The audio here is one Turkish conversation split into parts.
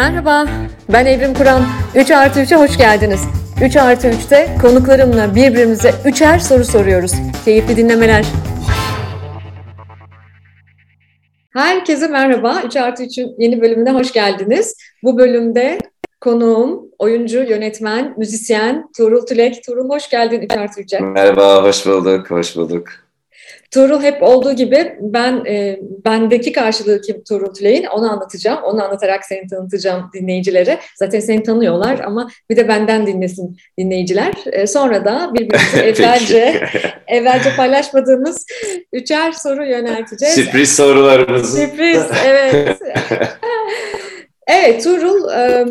Merhaba, ben Evrim Kur'an. 3 artı 3'e hoş geldiniz. 3 artı 3'te konuklarımla birbirimize üçer soru soruyoruz. Keyifli dinlemeler. Herkese merhaba. 3 artı 3'ün yeni bölümüne hoş geldiniz. Bu bölümde konuğum, oyuncu, yönetmen, müzisyen Tuğrul Tülek. Tuğrul hoş geldin 3 artı 3'e. Merhaba, hoş bulduk, hoş bulduk. Tuğrul hep olduğu gibi ben e, bendeki karşılığı kim Tuğrul Tüley'in onu anlatacağım. Onu anlatarak seni tanıtacağım dinleyicilere. Zaten seni tanıyorlar ama bir de benden dinlesin dinleyiciler. E, sonra da birbirimize evvelce, evvelce paylaşmadığımız üçer soru yönelteceğiz. Sürpriz sorularımız. Sürpriz, evet. evet Tuğrul... E,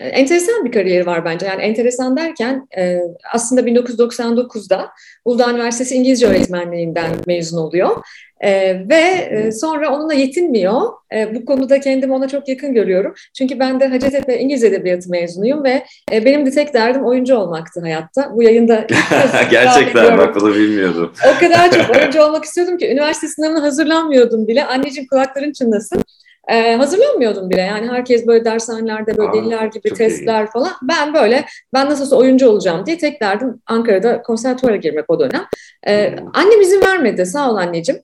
enteresan bir kariyeri var bence. Yani enteresan derken e, aslında 1999'da Uludağ Üniversitesi İngilizce öğretmenliğinden mezun oluyor. E, ve e, sonra onunla yetinmiyor. E, bu konuda kendimi ona çok yakın görüyorum. Çünkü ben de Hacettepe İngiliz Edebiyatı mezunuyum ve e, benim de tek derdim oyuncu olmaktı hayatta. Bu yayında Gerçekten bak bunu bilmiyordum. O kadar çok oyuncu olmak istiyordum ki üniversite sınavına hazırlanmıyordum bile. Anneciğim kulakların çınlasın. Ee, hazırlanmıyordum bile yani herkes böyle dershanelerde böyle Aa, deliler gibi testler iyi. falan. Ben böyle ben nasıl olsa oyuncu olacağım diye tek derdim Ankara'da konservatuara girmek o dönem. Ee, hmm. Annem izin vermedi sağ ol anneciğim.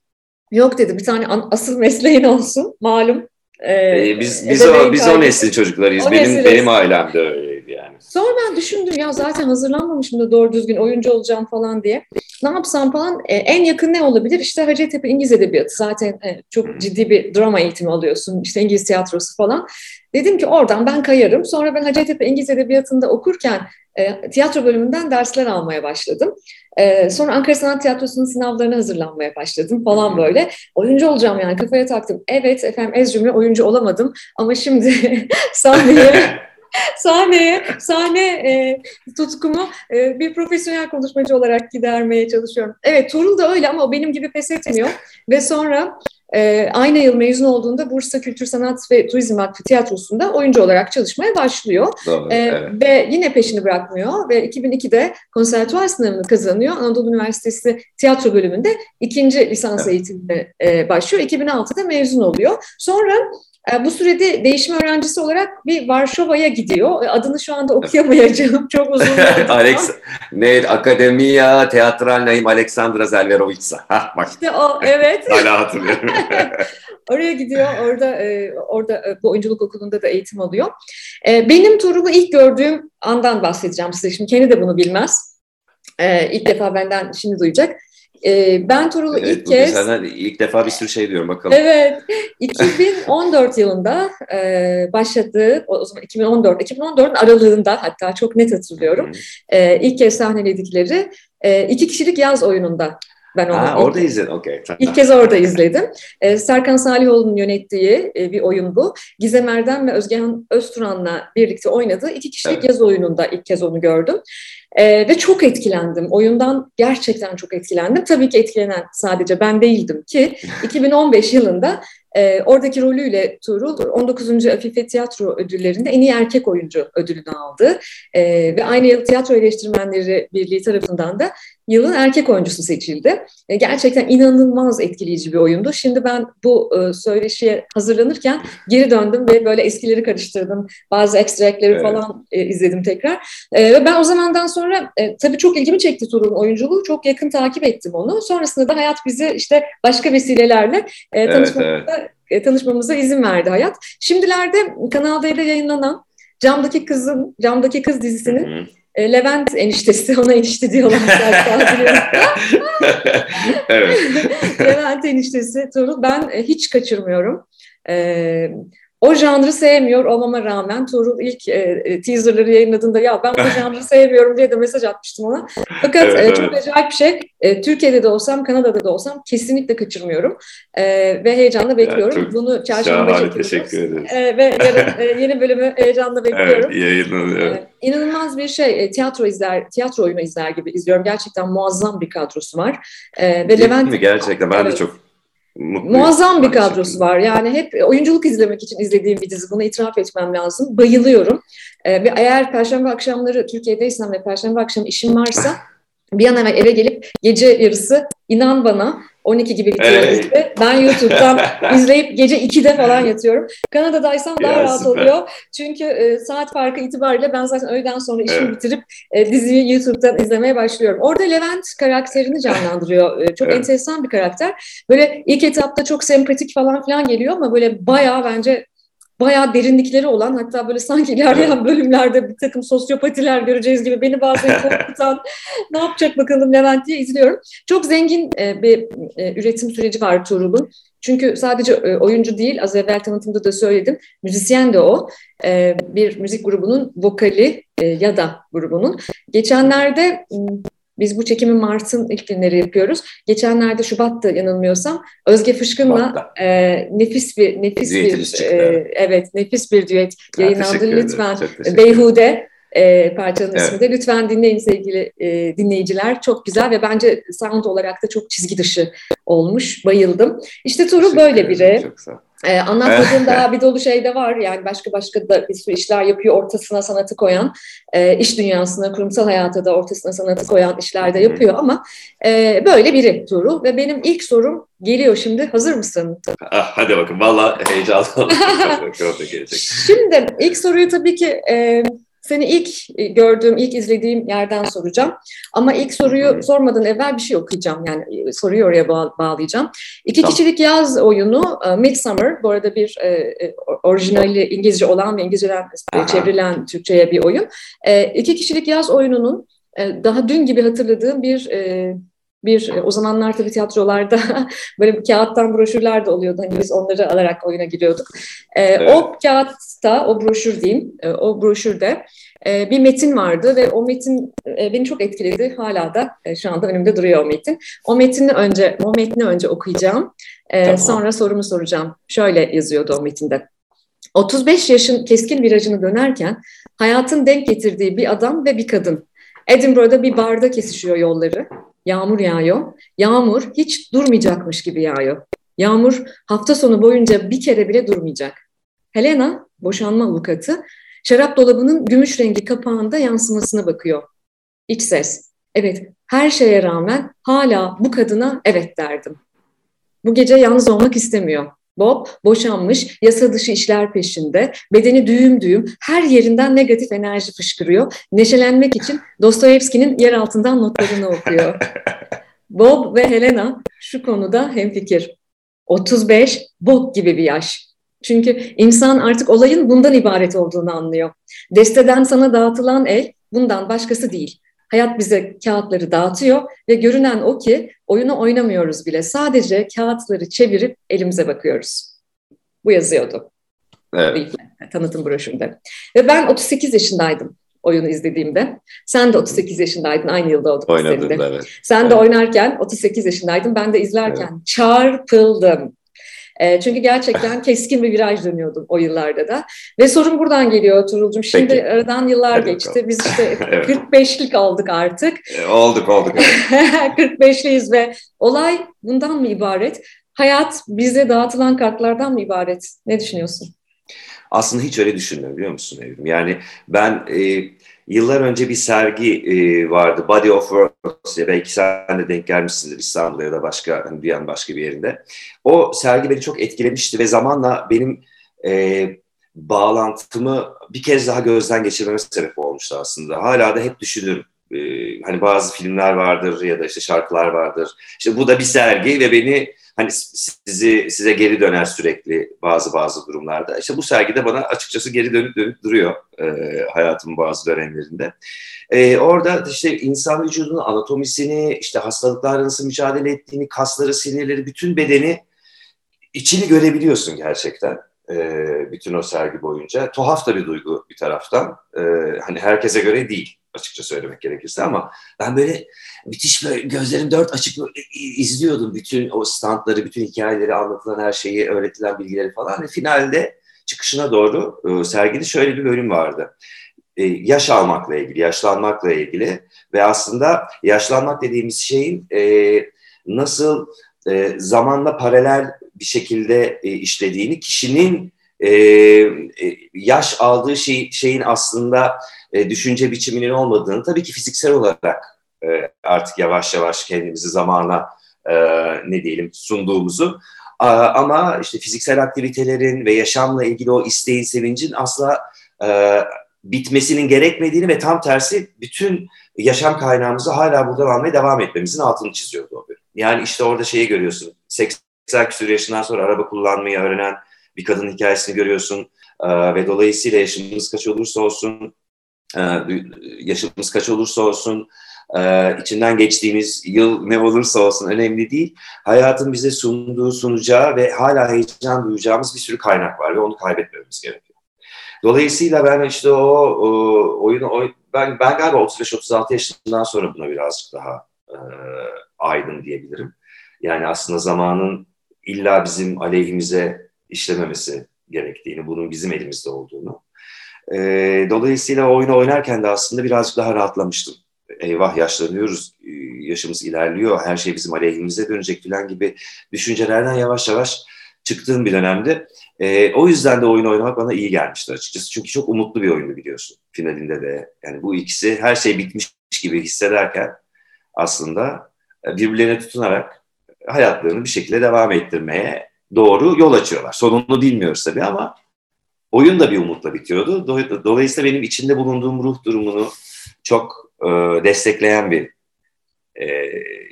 Yok dedi bir tane asıl mesleğin olsun malum. Ee, biz biz o biz o neslin çocuklarıyız. O benim nesil benim ailem de öyleydi yani. Sonra ben düşündüm ya zaten hazırlanmamışım da doğru düzgün oyuncu olacağım falan diye. Ne yapsam falan e, en yakın ne olabilir? İşte Hacettepe İngiliz Edebiyatı. Zaten e, çok ciddi bir drama eğitimi alıyorsun. İşte İngiliz tiyatrosu falan. Dedim ki oradan ben kayarım. Sonra ben Hacettepe İngiliz Edebiyatı'nda okurken e, tiyatro bölümünden dersler almaya başladım. E, sonra Ankara Sanat Tiyatrosu'nun sınavlarına hazırlanmaya başladım falan böyle. Oyuncu olacağım yani kafaya taktım. Evet efendim ez cümle oyuncu olamadım ama şimdi sahneye sahneye, sahne e, tutkumu e, bir profesyonel konuşmacı olarak gidermeye çalışıyorum. Evet Tuğrul da öyle ama o benim gibi pes etmiyor. Ve sonra e, aynı yıl mezun olduğunda Bursa Kültür Sanat ve Turizm Vakfı Tiyatrosu'nda oyuncu olarak çalışmaya başlıyor. Doğru, e, evet. Ve yine peşini bırakmıyor ve 2002'de konservatuvar sınavını kazanıyor. Anadolu Üniversitesi tiyatro bölümünde ikinci lisans evet. eğitimine e, başlıyor. 2006'da mezun oluyor. Sonra bu sürede değişim öğrencisi olarak bir Varşova'ya gidiyor. E, adını şu anda okuyamayacağım. Çok uzun Alex, ne, Akademiya Teatral Naim Aleksandra Zelverovitsa. Hah bak. İşte o, evet. Hala hatırlıyorum. Oraya gidiyor. Orada e, orada e, bu oyunculuk okulunda da eğitim alıyor. E, benim Tuğrul'u ilk gördüğüm andan bahsedeceğim size. Şimdi kendi de bunu bilmez. E, ilk defa benden şimdi duyacak. Ee, ben Turul'u evet, ilk kez... Senden ilk defa bir sürü şey diyorum bakalım. Evet. 2014 yılında e, başladığı, o zaman 2014, 2014'ün aralığında hatta çok net hatırlıyorum. E, ilk kez sahneledikleri e, iki kişilik yaz oyununda ben onu ha, orada izledim. Okay, tamam. İlk kez orada izledim. Ee, Serkan Salihoğlu'nun yönettiği e, bir oyun bu. Gizem Erdem ve Özgehan Özturan'la birlikte oynadığı iki kişilik evet. yaz oyununda ilk kez onu gördüm. Ee, ve çok etkilendim. Oyundan gerçekten çok etkilendim. Tabii ki etkilenen sadece ben değildim ki 2015 yılında e, oradaki rolüyle Tuğrul 19. Afife Tiyatro Ödülleri'nde en iyi erkek oyuncu ödülünü aldı. E, ve aynı yıl Tiyatro Eleştirmenleri Birliği tarafından da yılın erkek oyuncusu seçildi. E, gerçekten inanılmaz etkileyici bir oyundu. Şimdi ben bu e, söyleşiye hazırlanırken geri döndüm ve böyle eskileri karıştırdım. Bazı ekstrakleri evet. falan e, izledim tekrar. E, ve ben o zamandan sonra e, tabii çok ilgimi çekti Turul'un oyunculuğu. Çok yakın takip ettim onu. Sonrasında da hayat bizi işte başka vesilelerle e, tanışmamıza, evet, evet. Tanışmamıza izin verdi hayat. Şimdilerde Kanal D'de yayınlanan Camdaki Kızın, Camdaki Kız dizisinin Hı-hı e, Levent eniştesi, ona enişte diyorlar evet. Levent eniştesi Tuğrul. Ben e, hiç kaçırmıyorum. Ee, o janrı sevmiyor olmama rağmen Tuğrul ilk e, e, teaserları yayınladığında ya ben bu janrı sevmiyorum diye de mesaj atmıştım ona. Fakat evet, e, çok evet. acayip bir şey. E, Türkiye'de de olsam, Kanada'da da olsam kesinlikle kaçırmıyorum. E, ve heyecanla bekliyorum. Ya, Bunu çarşamba çekiyoruz. teşekkür ederiz. E, ve yarın e, yeni bölümü heyecanla bekliyorum. Evet, yayınlanıyor. E, inanılmaz bir şey. E, tiyatro izler, tiyatro oyunu izler gibi izliyorum. Gerçekten muazzam bir kadrosu var. E, ve Levent mi gerçekten? Ben evet, de çok Mutluyum. Muazzam bir kadrosu var. Yani hep oyunculuk izlemek için izlediğim bir dizi. Bunu itiraf etmem lazım. Bayılıyorum. Ee, ve eğer perşembe akşamları Türkiye'deysem ve perşembe akşamı işim varsa bir an eve gelip gece yarısı İnan bana 12 gibi bitiyor evet. Ben YouTube'dan izleyip gece 2'de falan yatıyorum. Kanada'daysam daha ya, rahat süper. oluyor. Çünkü e, saat farkı itibariyle ben zaten öğleden sonra işimi evet. bitirip e, diziyi YouTube'dan izlemeye başlıyorum. Orada Levent karakterini canlandırıyor. E, çok evet. enteresan bir karakter. Böyle ilk etapta çok sempatik falan filan geliyor ama böyle bayağı bence bayağı derinlikleri olan hatta böyle sanki ilerleyen bölümlerde bir takım sosyopatiler göreceğiz gibi beni bazen korkutan ne yapacak bakalım Levent diye izliyorum. Çok zengin e, bir e, üretim süreci var Tuğrul'un. Çünkü sadece e, oyuncu değil, az evvel tanıtımda da söyledim, müzisyen de o. Bir müzik grubunun vokali ya da grubunun. Geçenlerde biz bu çekimi Mart'ın ilk günleri yapıyoruz. Geçenlerde Şubat'ta yanılmıyorsam Özge Fışkın'la e, nefis bir nefis bir e, evet nefis bir düet yayınlandı. Lütfen Beyhude e, parçanın evet. ismi de. Lütfen dinleyin sevgili e, dinleyiciler. Çok güzel ve bence sound olarak da çok çizgi dışı olmuş. Bayıldım. İşte Tuğrul böyle biri. Çok sağ ee, anlatmadığım daha bir dolu şey de var. Yani başka başka da bir sürü işler yapıyor. Ortasına sanatı koyan, e, iş dünyasına, kurumsal hayata da ortasına sanatı koyan işler de yapıyor. Ama e, böyle biri Tuğrul. Ve benim ilk sorum geliyor şimdi. Hazır mısın? Ah, hadi bakın. Valla heyecanlandım. şimdi ilk soruyu tabii ki... E, seni ilk e, gördüğüm, ilk izlediğim yerden soracağım. Ama ilk soruyu sormadan evvel bir şey okuyacağım. Yani e, soruyu oraya bağlayacağım. İki tamam. kişilik yaz oyunu e, Midsummer. Bu arada bir e, orijinali İngilizce olan ve İngilizceden Aha. çevrilen Türkçe'ye bir oyun. E, iki kişilik yaz oyununun e, daha dün gibi hatırladığım bir... E, bir o zamanlar tabii tiyatrolarda böyle bir kağıttan broşürler de oluyordu. Hani biz onları alarak oyuna giriyorduk. Ee, evet. O kağıtta, o broşür diyeyim, e, o broşürde e, bir metin vardı ve o metin e, beni çok etkiledi. Hala da e, şu anda önümde duruyor o metin. O metni önce, o metni önce okuyacağım. E, tamam. Sonra sorumu soracağım. Şöyle yazıyordu o metinde. 35 yaşın keskin virajını dönerken hayatın denk getirdiği bir adam ve bir kadın. Edinburgh'da bir barda kesişiyor yolları. Yağmur yağıyor. Yağmur hiç durmayacakmış gibi yağıyor. Yağmur hafta sonu boyunca bir kere bile durmayacak. Helena, boşanma avukatı, şarap dolabının gümüş rengi kapağında yansımasına bakıyor. İç ses. Evet, her şeye rağmen hala bu kadına evet derdim. Bu gece yalnız olmak istemiyor. Bob boşanmış, yasa dışı işler peşinde, bedeni düğüm düğüm, her yerinden negatif enerji fışkırıyor. Neşelenmek için Dostoyevski'nin yer altından notlarını okuyor. Bob ve Helena şu konuda hemfikir. 35 bok gibi bir yaş. Çünkü insan artık olayın bundan ibaret olduğunu anlıyor. Desteden sana dağıtılan el bundan başkası değil. Hayat bize kağıtları dağıtıyor ve görünen o ki oyunu oynamıyoruz bile. Sadece kağıtları çevirip elimize bakıyoruz. Bu yazıyordu. Evet. Tanıtım broşüründe. Ve ben 38 yaşındaydım oyunu izlediğimde. Sen de 38 yaşındaydın. Aynı yılda olduk Oynadın, seninle. Evet. Sen evet. de oynarken 38 yaşındaydın. Ben de izlerken evet. çarpıldım. E, çünkü gerçekten keskin bir viraj dönüyordum o yıllarda da. Ve sorun buradan geliyor Turul'cum. Şimdi Peki. aradan yıllar Hadi geçti. Bakalım. Biz işte evet. 45'lik olduk artık. E, olduk olduk. 45'liyiz ve olay bundan mı ibaret? Hayat bize dağıtılan kartlardan mı ibaret? Ne düşünüyorsun? Aslında hiç öyle düşünmüyorum biliyor musun Evrim? Yani ben e, Yıllar önce bir sergi e, vardı, Body of Works diye belki sen de denk gelmişsindir İstanbul'da ya da başka hani dünyanın başka bir yerinde. O sergi beni çok etkilemişti ve zamanla benim e, bağlantımı bir kez daha gözden geçirmeme sebep olmuştu aslında. Hala da hep düşünürüm. E, hani bazı filmler vardır ya da işte şarkılar vardır. İşte bu da bir sergi ve beni hani sizi size geri döner sürekli bazı bazı durumlarda. İşte bu sergide bana açıkçası geri dönüp dönüp duruyor e, hayatımın bazı dönemlerinde. E, orada işte insan vücudunun anatomisini, işte hastalıklarla nasıl mücadele ettiğini, kasları, sinirleri, bütün bedeni içini görebiliyorsun gerçekten. E, bütün o sergi boyunca. Tuhaf da bir duygu bir taraftan. E, hani herkese göre değil açıkça söylemek gerekirse ama ben böyle müthiş böyle gözlerim dört açık izliyordum bütün o standları, bütün hikayeleri, anlatılan her şeyi, öğretilen bilgileri falan ve finalde çıkışına doğru e, sergide şöyle bir bölüm vardı. E, yaş almakla ilgili, yaşlanmakla ilgili ve aslında yaşlanmak dediğimiz şeyin e, nasıl e, zamanla paralel bir şekilde işlediğini, kişinin yaş aldığı şey, şeyin aslında e, düşünce biçiminin olmadığını tabii ki fiziksel olarak e, artık yavaş yavaş kendimizi zamana e, ne diyelim sunduğumuzu. Ama işte fiziksel aktivitelerin ve yaşamla ilgili o isteğin, sevincin asla e, bitmesinin gerekmediğini ve tam tersi bütün yaşam kaynağımızı hala buradan almaya devam etmemizin altını çiziyordu o bölüm. Yani işte orada şeyi görüyorsun. 80 küsur yaşından sonra araba kullanmayı öğrenen bir kadın hikayesini görüyorsun. Ee, ve dolayısıyla yaşımız kaç olursa olsun, e, yaşımız kaç olursa olsun, e, içinden geçtiğimiz yıl ne olursa olsun önemli değil. Hayatın bize sunduğu, sunacağı ve hala heyecan duyacağımız bir sürü kaynak var ve onu kaybetmemiz gerekiyor. Dolayısıyla ben işte o, o oyunu, o, ben, ben galiba 35-36 yaşından sonra buna birazcık daha e, aydın diyebilirim. Yani aslında zamanın illa bizim aleyhimize işlememesi gerektiğini, bunun bizim elimizde olduğunu. E, dolayısıyla oyunu oynarken de aslında birazcık daha rahatlamıştım. Eyvah yaşlanıyoruz, e, yaşımız ilerliyor, her şey bizim aleyhimize dönecek falan gibi düşüncelerden yavaş yavaş çıktığım bir dönemde. E, o yüzden de oyun oynamak bana iyi gelmişti açıkçası. Çünkü çok umutlu bir oyundu biliyorsun finalinde de. Yani bu ikisi her şey bitmiş gibi hissederken aslında e, birbirlerine tutunarak hayatlarını bir şekilde devam ettirmeye doğru yol açıyorlar. Sonunu bilmiyoruz tabii ama oyun da bir umutla bitiyordu. Dolayısıyla benim içinde bulunduğum ruh durumunu çok e, destekleyen bir e,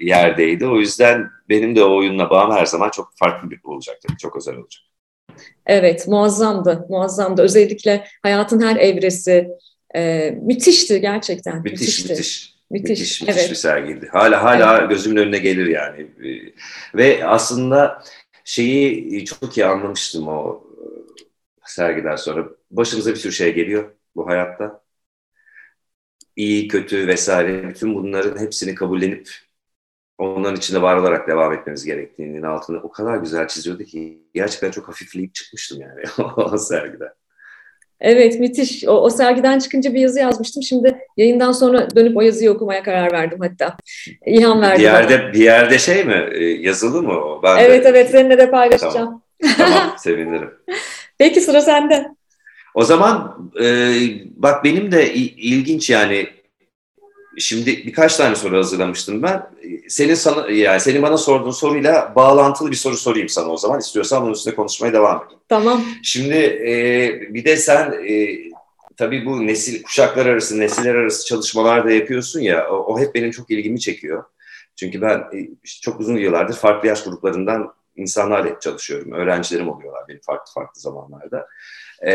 yerdeydi. O yüzden benim de o oyunla bağım her zaman çok farklı bir olacak. Tabii, çok özel olacak. Evet, muazzamdı, muazzamdı. Özellikle hayatın her evresi e, müthişti gerçekten. Müthiş, müthişti. müthiş. Müthiş, müthiş, müthiş evet. bir sergiydi. Hala hala evet. gözümün önüne gelir yani. Ve aslında şeyi çok iyi anlamıştım o sergiden sonra. Başımıza bir sürü şey geliyor bu hayatta. İyi, kötü vesaire bütün bunların hepsini kabullenip onların içinde var olarak devam etmemiz gerektiğinin altını o kadar güzel çiziyordu ki gerçekten çok hafifleyip çıkmıştım yani o sergiden. Evet müthiş. O, o sergiden çıkınca bir yazı yazmıştım. Şimdi yayından sonra dönüp o yazıyı okumaya karar verdim hatta. İlham verdim. Bir yerde, bana. bir yerde şey mi? E, yazılı mı o? Ben evet de... evet seninle de paylaşacağım. Tamam, tamam sevinirim. Peki sıra sende. O zaman e, bak benim de ilginç yani Şimdi birkaç tane soru hazırlamıştım ben. Senin sana yani senin bana sorduğun soruyla bağlantılı bir soru sorayım sana o zaman. İstiyorsan bunun üstüne konuşmaya devam edeyim. Tamam. Şimdi e, bir de sen e, tabii bu nesil kuşaklar arası, nesiller arası çalışmalar da yapıyorsun ya. O, o hep benim çok ilgimi çekiyor. Çünkü ben e, çok uzun yıllardır farklı yaş gruplarından insanlarla çalışıyorum. Öğrencilerim oluyorlar benim farklı farklı zamanlarda. E,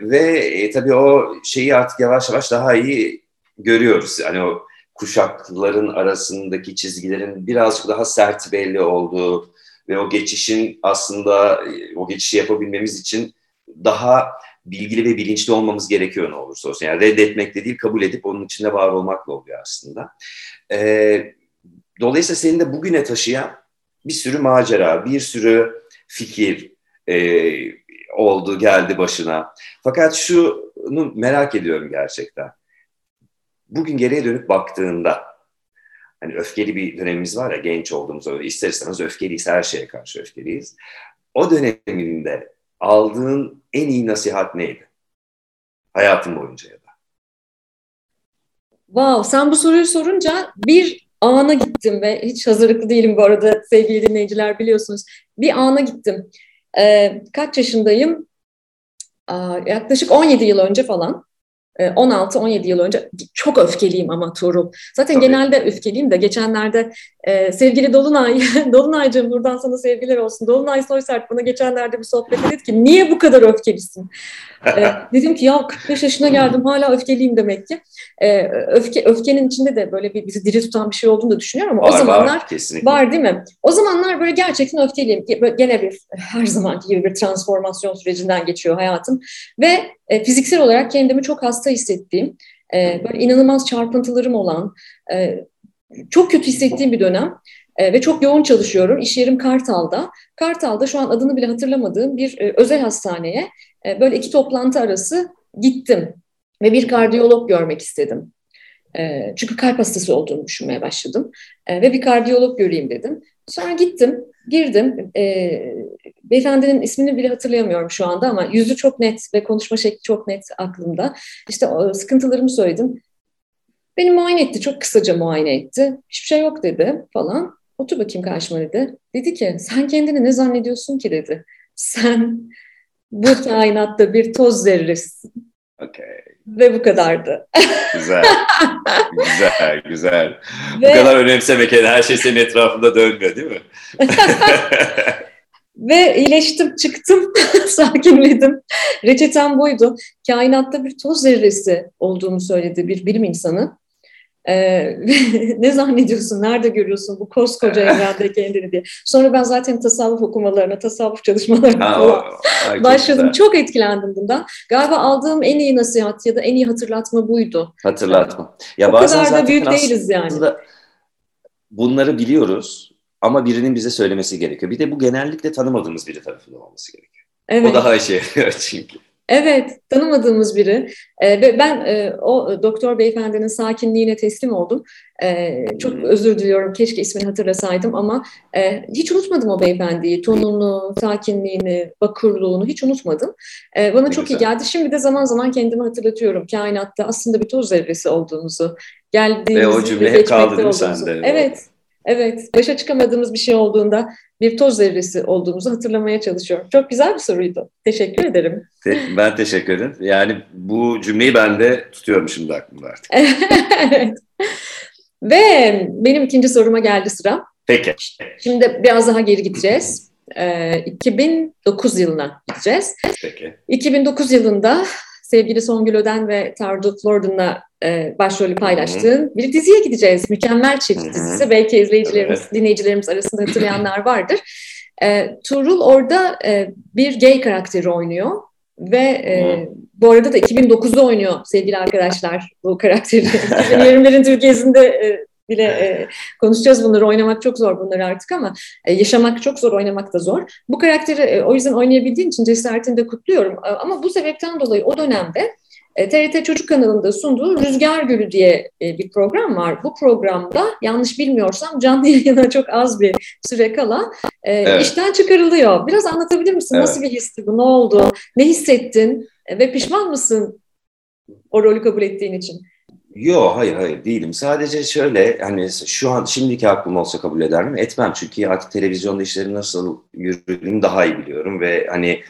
ve e, tabii o şeyi artık yavaş yavaş daha iyi görüyoruz. Hani o kuşakların arasındaki çizgilerin birazcık daha sert belli olduğu ve o geçişin aslında o geçişi yapabilmemiz için daha bilgili ve bilinçli olmamız gerekiyor ne olursa olsun. Yani reddetmek de değil, kabul edip onun içinde var olmakla oluyor aslında. Ee, dolayısıyla senin de bugüne taşıyan bir sürü macera, bir sürü fikir e, oldu, geldi başına. Fakat şunu merak ediyorum gerçekten bugün geriye dönüp baktığında hani öfkeli bir dönemimiz var ya genç olduğumuz öyle ister istemez öfkeliyiz her şeye karşı öfkeliyiz. O döneminde aldığın en iyi nasihat neydi? Hayatın boyunca ya da. Wow, sen bu soruyu sorunca bir ana gittim ve hiç hazırlıklı değilim bu arada sevgili dinleyiciler biliyorsunuz. Bir ana gittim. Ee, kaç yaşındayım? Aa, yaklaşık 17 yıl önce falan. 16-17 ee, yıl önce çok öfkeliyim ama Tuğrul. Zaten Tabii. genelde öfkeliyim de geçenlerde e, sevgili Dolunay, Dolunaycığım buradan sana sevgiler olsun. Dolunay Soysert bana geçenlerde bir sohbet dedi ki niye bu kadar öfkelisin? e, dedim ki ya 45 yaşına geldim hala öfkeliyim demek ki. E, öfke Öfkenin içinde de böyle bir bizi diri tutan bir şey olduğunu da düşünüyorum ama var, o zamanlar var, var değil mi? O zamanlar böyle gerçekten öfkeliyim. Gene bir her zamanki gibi bir transformasyon sürecinden geçiyor hayatım. Ve e, fiziksel olarak kendimi çok hasta hissettiğim, e, böyle inanılmaz çarpıntılarım olan, e, çok kötü hissettiğim bir dönem. E, ve çok yoğun çalışıyorum. İş yerim Kartal'da. Kartal'da şu an adını bile hatırlamadığım bir e, özel hastaneye e, böyle iki toplantı arası gittim ve bir kardiyolog görmek istedim. E, çünkü kalp hastası olduğunu düşünmeye başladım e, ve bir kardiyolog göreyim dedim. Sonra gittim, girdim. E, beyefendinin ismini bile hatırlayamıyorum şu anda ama yüzü çok net ve konuşma şekli çok net aklımda. İşte sıkıntılarımı söyledim. Beni muayene etti, çok kısaca muayene etti. Hiçbir şey yok dedi falan. Otur bakayım karşıma dedi. Dedi ki sen kendini ne zannediyorsun ki dedi. Sen bu kainatta bir toz zerresisin. Okay. Ve bu kadardı. Güzel. güzel, güzel. Ve... Bu kadar önemsemek her şey senin etrafında dönmüyor değil mi? Ve iyileştim, çıktım, sakinledim. Reçetem buydu. Kainatta bir toz zerresi olduğumu söyledi bir bilim insanı. Ee, ne zannediyorsun, nerede görüyorsun bu koskoca evrende kendini diye. Sonra ben zaten tasavvuf okumalarına, tasavvuf çalışmalarına ha, falan o, başladım. Güzel. Çok etkilendim bundan. Galiba aldığım en iyi nasihat ya da en iyi hatırlatma buydu. Hatırlatma. Ya o kadar da büyük değiliz yani. Bunları biliyoruz ama birinin bize söylemesi gerekiyor. Bir de bu genellikle tanımadığımız biri tarafından olması gerekiyor. Evet. O daha işe yarıyor çünkü. Evet, tanımadığımız biri e, ve ben e, o doktor beyefendinin sakinliğine teslim oldum. E, çok hmm. özür diliyorum, keşke ismini hatırlasaydım ama e, hiç unutmadım o beyefendiyi. Tonunu, sakinliğini, bakurluğunu hiç unutmadım. E, bana ne çok güzel. iyi geldi. Şimdi de zaman zaman kendimi hatırlatıyorum. Kainatta aslında bir toz zerresi olduğumuzu, geldiğimizi ve o cümle hep kaldı değil mi sende? Evet, Evet, başa çıkamadığımız bir şey olduğunda bir toz zerresi olduğumuzu hatırlamaya çalışıyorum. Çok güzel bir soruydu. Teşekkür ederim. Ben teşekkür ederim. Yani bu cümleyi ben de tutuyorum şimdi aklımda artık. evet. Ve benim ikinci soruma geldi sıra. Peki. Şimdi biraz daha geri gideceğiz. Ee, 2009 yılına gideceğiz. Peki. 2009 yılında sevgili Songül Öden ve Tardu Florden'la e, başrolü paylaştığın bir diziye gideceğiz. Mükemmel Çift dizisi. Belki izleyicilerimiz, evet. dinleyicilerimiz arasında hatırlayanlar vardır. E, Tuğrul orada e, bir gay karakteri oynuyor. Ve e, bu arada da 2009'da oynuyor sevgili arkadaşlar bu karakteri. 2020'lerin Türkiye'sinde e, bile e, konuşacağız bunları. Oynamak çok zor bunları artık ama e, yaşamak çok zor, oynamak da zor. Bu karakteri e, o yüzden oynayabildiğin için cesaretini de kutluyorum. E, ama bu sebepten dolayı o dönemde TRT e, Çocuk kanalında sunduğu Rüzgar Gülü diye e, bir program var. Bu programda yanlış bilmiyorsam canlı yayına çok az bir süre kala e, evet. işten çıkarılıyor. Biraz anlatabilir misin? Evet. Nasıl bir histi bu? Ne oldu? Ne hissettin? Ve pişman mısın o rolü kabul ettiğin için? Yok hayır hayır değilim. Sadece şöyle hani şu an şimdiki aklım olsa kabul eder mi? Etmem çünkü artık televizyonda işlerin nasıl yürüdüğünü daha iyi biliyorum ve hani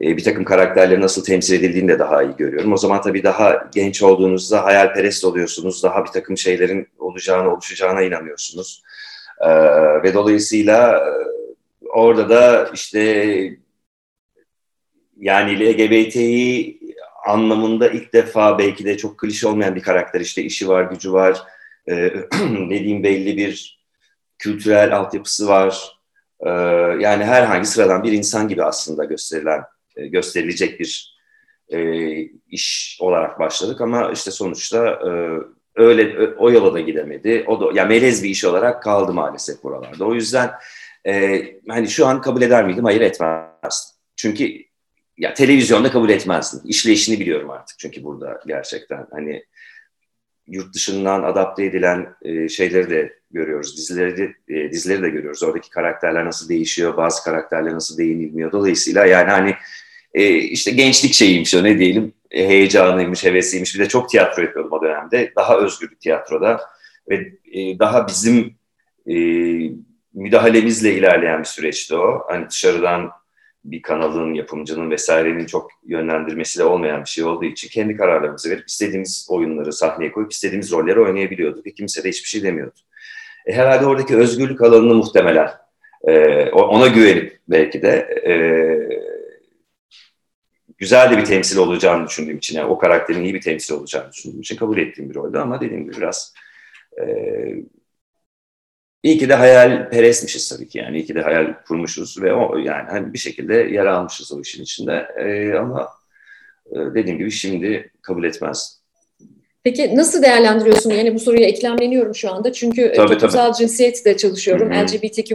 e, bir takım karakterlerin nasıl temsil edildiğini de daha iyi görüyorum. O zaman tabii daha genç olduğunuzda hayalperest oluyorsunuz. Daha bir takım şeylerin olacağına, oluşacağına inanıyorsunuz. Ee, ve dolayısıyla e, orada da işte yani LGBT'yi anlamında ilk defa belki de çok klişe olmayan bir karakter işte işi var, gücü var, e, ne diyeyim belli bir kültürel altyapısı var. E, yani herhangi sıradan bir insan gibi aslında gösterilen gösterilecek bir e, iş olarak başladık ama işte sonuçta e, öyle o yola da gidemedi. O da ya yani melez bir iş olarak kaldı maalesef buralarda. O yüzden e, hani şu an kabul eder miydim? Hayır etmezdim. Çünkü ya televizyonda kabul etmezdim. İşleyişini biliyorum artık çünkü burada gerçekten hani yurt dışından adapte edilen e, şeyleri de görüyoruz. Dizileri de, e, dizileri de görüyoruz. Oradaki karakterler nasıl değişiyor, bazı karakterler nasıl değinilmiyor. Dolayısıyla yani hani e, işte gençlik şeyiymiş o ne diyelim e, heyecanıymış, hevesiymiş. Bir de çok tiyatro yapıyordum o dönemde. Daha özgür bir tiyatroda ve e, daha bizim e, müdahalemizle ilerleyen bir süreçti o. Hani dışarıdan bir kanalın, yapımcının vesairenin çok yönlendirmesiyle olmayan bir şey olduğu için kendi kararlarımızı verip istediğimiz oyunları sahneye koyup istediğimiz rolleri oynayabiliyorduk ve kimse de hiçbir şey demiyordu. E, herhalde oradaki özgürlük alanını muhtemelen e, ona güvenip belki de e, güzel de bir temsil olacağını düşündüğüm için, yani o karakterin iyi bir temsil olacağını düşündüğüm için kabul ettiğim bir roldü ama dediğim gibi biraz e, iyi ki de hayal perestmişiz tabii ki. Yani iyi ki de hayal kurmuşuz ve o yani hani bir şekilde yer almışız o işin içinde. E, ama e, dediğim gibi şimdi kabul etmez Peki nasıl değerlendiriyorsun? Yani bu soruya eklemleniyorum şu anda. Çünkü e, tabii, toplumsal tabii. cinsiyet de çalışıyorum. Hı-hı. LGBTQI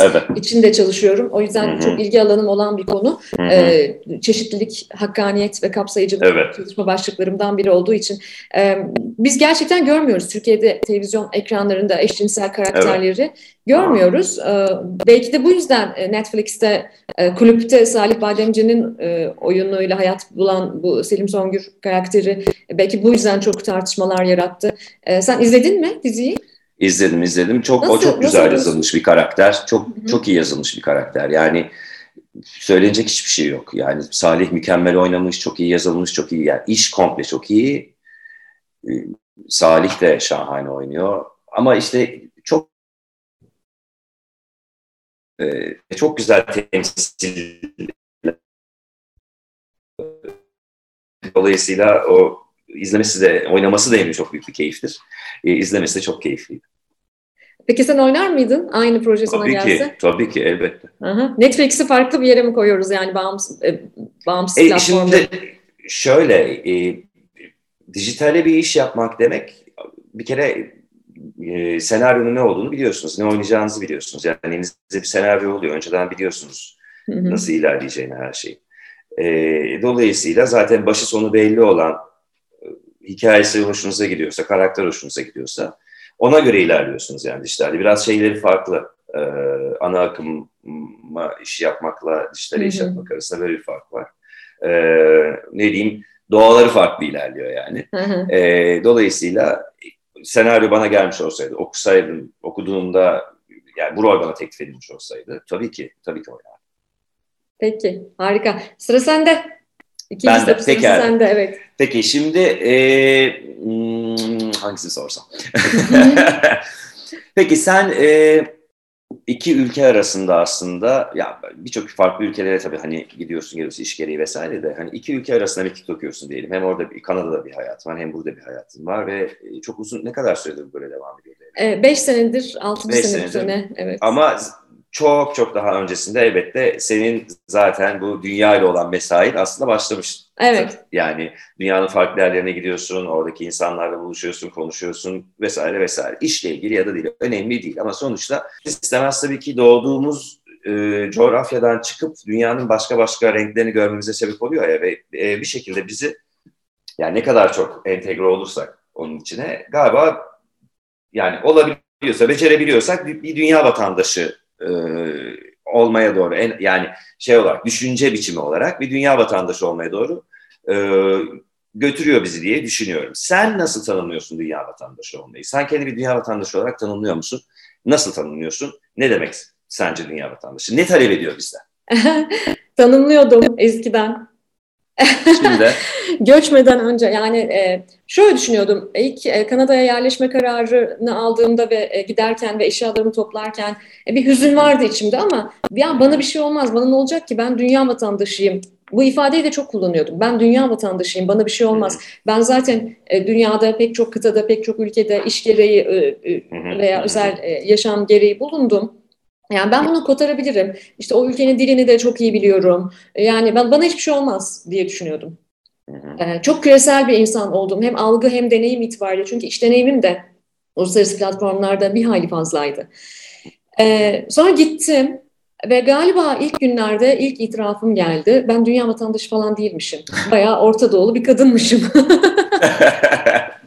evet. için de çalışıyorum. O yüzden Hı-hı. çok ilgi alanım olan bir konu. Ee, çeşitlilik, hakkaniyet ve kapsayıcılık evet. çalışma başlıklarımdan biri olduğu için. Ee, biz gerçekten görmüyoruz Türkiye'de televizyon ekranlarında eşcinsel karakterleri. Evet görmüyoruz. Ee, belki de bu yüzden e, Netflix'te e, kulüpte Salih Bademci'nin e, oyunuyla hayat bulan bu Selim Songür karakteri belki bu yüzden çok tartışmalar yarattı. Sen izledin mi diziyi? İzledim izledim. Çok nasıl, o çok güzel yazılmış bir karakter. Çok Hı-hı. çok iyi yazılmış bir karakter. Yani söylenecek hiçbir şey yok. Yani Salih mükemmel oynamış, çok iyi yazılmış, çok iyi. Yani iş komple çok iyi. Ee, Salih de şahane oynuyor. Ama işte e, çok güzel temsil Dolayısıyla o izlemesi de, oynaması da eminim çok büyük bir keyiftir. E, izlemesi de çok keyifliydi. Peki sen oynar mıydın aynı proje sana tabii gelse? Ki, tabii ki elbette. Aha. Netflix'i farklı bir yere mi koyuyoruz yani bağımsız, e, bağımsız e, platformda? Şimdi şöyle, e, dijitale bir iş yapmak demek bir kere e, senaryonun ne olduğunu biliyorsunuz, ne oynayacağınızı biliyorsunuz. Yani elinizde bir senaryo oluyor, önceden biliyorsunuz hı hı. nasıl ilerleyeceğini her şeyi. E, dolayısıyla zaten başı sonu belli olan e, hikayesi hoşunuza gidiyorsa, karakter hoşunuza gidiyorsa ona göre ilerliyorsunuz yani dijitali. Biraz şeyleri farklı. E, ana akıma iş yapmakla dijitale iş yapmak arasında böyle bir fark var. E, ne diyeyim, doğaları farklı ilerliyor yani. E, dolayısıyla senaryo bana gelmiş olsaydı, okusaydım, okuduğumda yani bu rol bana teklif edilmiş olsaydı tabii ki, tabii ki oynardım. Peki, harika. Sıra sende. İkinci ben de, peki. Sende, evet. Peki, şimdi e, hmm, hangisini sorsam? peki sen e, iki ülke arasında aslında ya birçok farklı ülkelere tabii hani gidiyorsun geliyorsun iş gereği vesaire de hani iki ülke arasında bir TikTok okuyorsun diyelim. Hem orada bir Kanada'da bir hayat var hem burada bir hayatın var ve e, çok uzun ne kadar süredir böyle devam ediyor? E, beş senedir, altı senedir. Sene, evet. Ama çok çok daha öncesinde elbette senin zaten bu dünya ile olan mesain aslında başlamış. Evet. Yani dünyanın farklı yerlerine gidiyorsun, oradaki insanlarla buluşuyorsun, konuşuyorsun vesaire vesaire. İşle ilgili ya da değil, önemli değil ama sonuçta istemez tabii ki doğduğumuz e, coğrafyadan çıkıp dünyanın başka başka renklerini görmemize sebep oluyor ya ve e, bir şekilde bizi yani ne kadar çok entegre olursak onun içine galiba yani olabiliyorsa, becerebiliyorsak bir, bir dünya vatandaşı e, olmaya doğru en, yani şey olarak düşünce biçimi olarak bir dünya vatandaşı olmaya doğru e, götürüyor bizi diye düşünüyorum. Sen nasıl tanımlıyorsun dünya vatandaşı olmayı? Sen kendi bir dünya vatandaşı olarak tanımlıyor musun? Nasıl tanımlıyorsun? Ne demek sence dünya vatandaşı? Ne talep ediyor bizden? Tanımlıyordum eskiden. Şimdi? Göçmeden önce yani e, şöyle düşünüyordum. İlk e, Kanada'ya yerleşme kararını aldığımda ve e, giderken ve eşyalarımı toplarken e, bir hüzün vardı içimde ama ya bana bir şey olmaz, bana ne olacak ki ben dünya vatandaşıyım. Bu ifadeyi de çok kullanıyordum. Ben dünya vatandaşıyım, bana bir şey olmaz. Ben zaten e, dünyada pek çok kıtada, pek çok ülkede iş gereği e, e, veya özel e, yaşam gereği bulundum. Yani ben bunu kotarabilirim. İşte o ülkenin dilini de çok iyi biliyorum. Yani ben bana hiçbir şey olmaz diye düşünüyordum. Ee, çok küresel bir insan oldum. Hem algı hem deneyim itibariyle. Çünkü iş deneyimim de uluslararası platformlarda bir hayli fazlaydı. Ee, sonra gittim ve galiba ilk günlerde ilk itirafım geldi. Ben dünya vatandaşı falan değilmişim. Bayağı Orta Doğulu bir kadınmışım.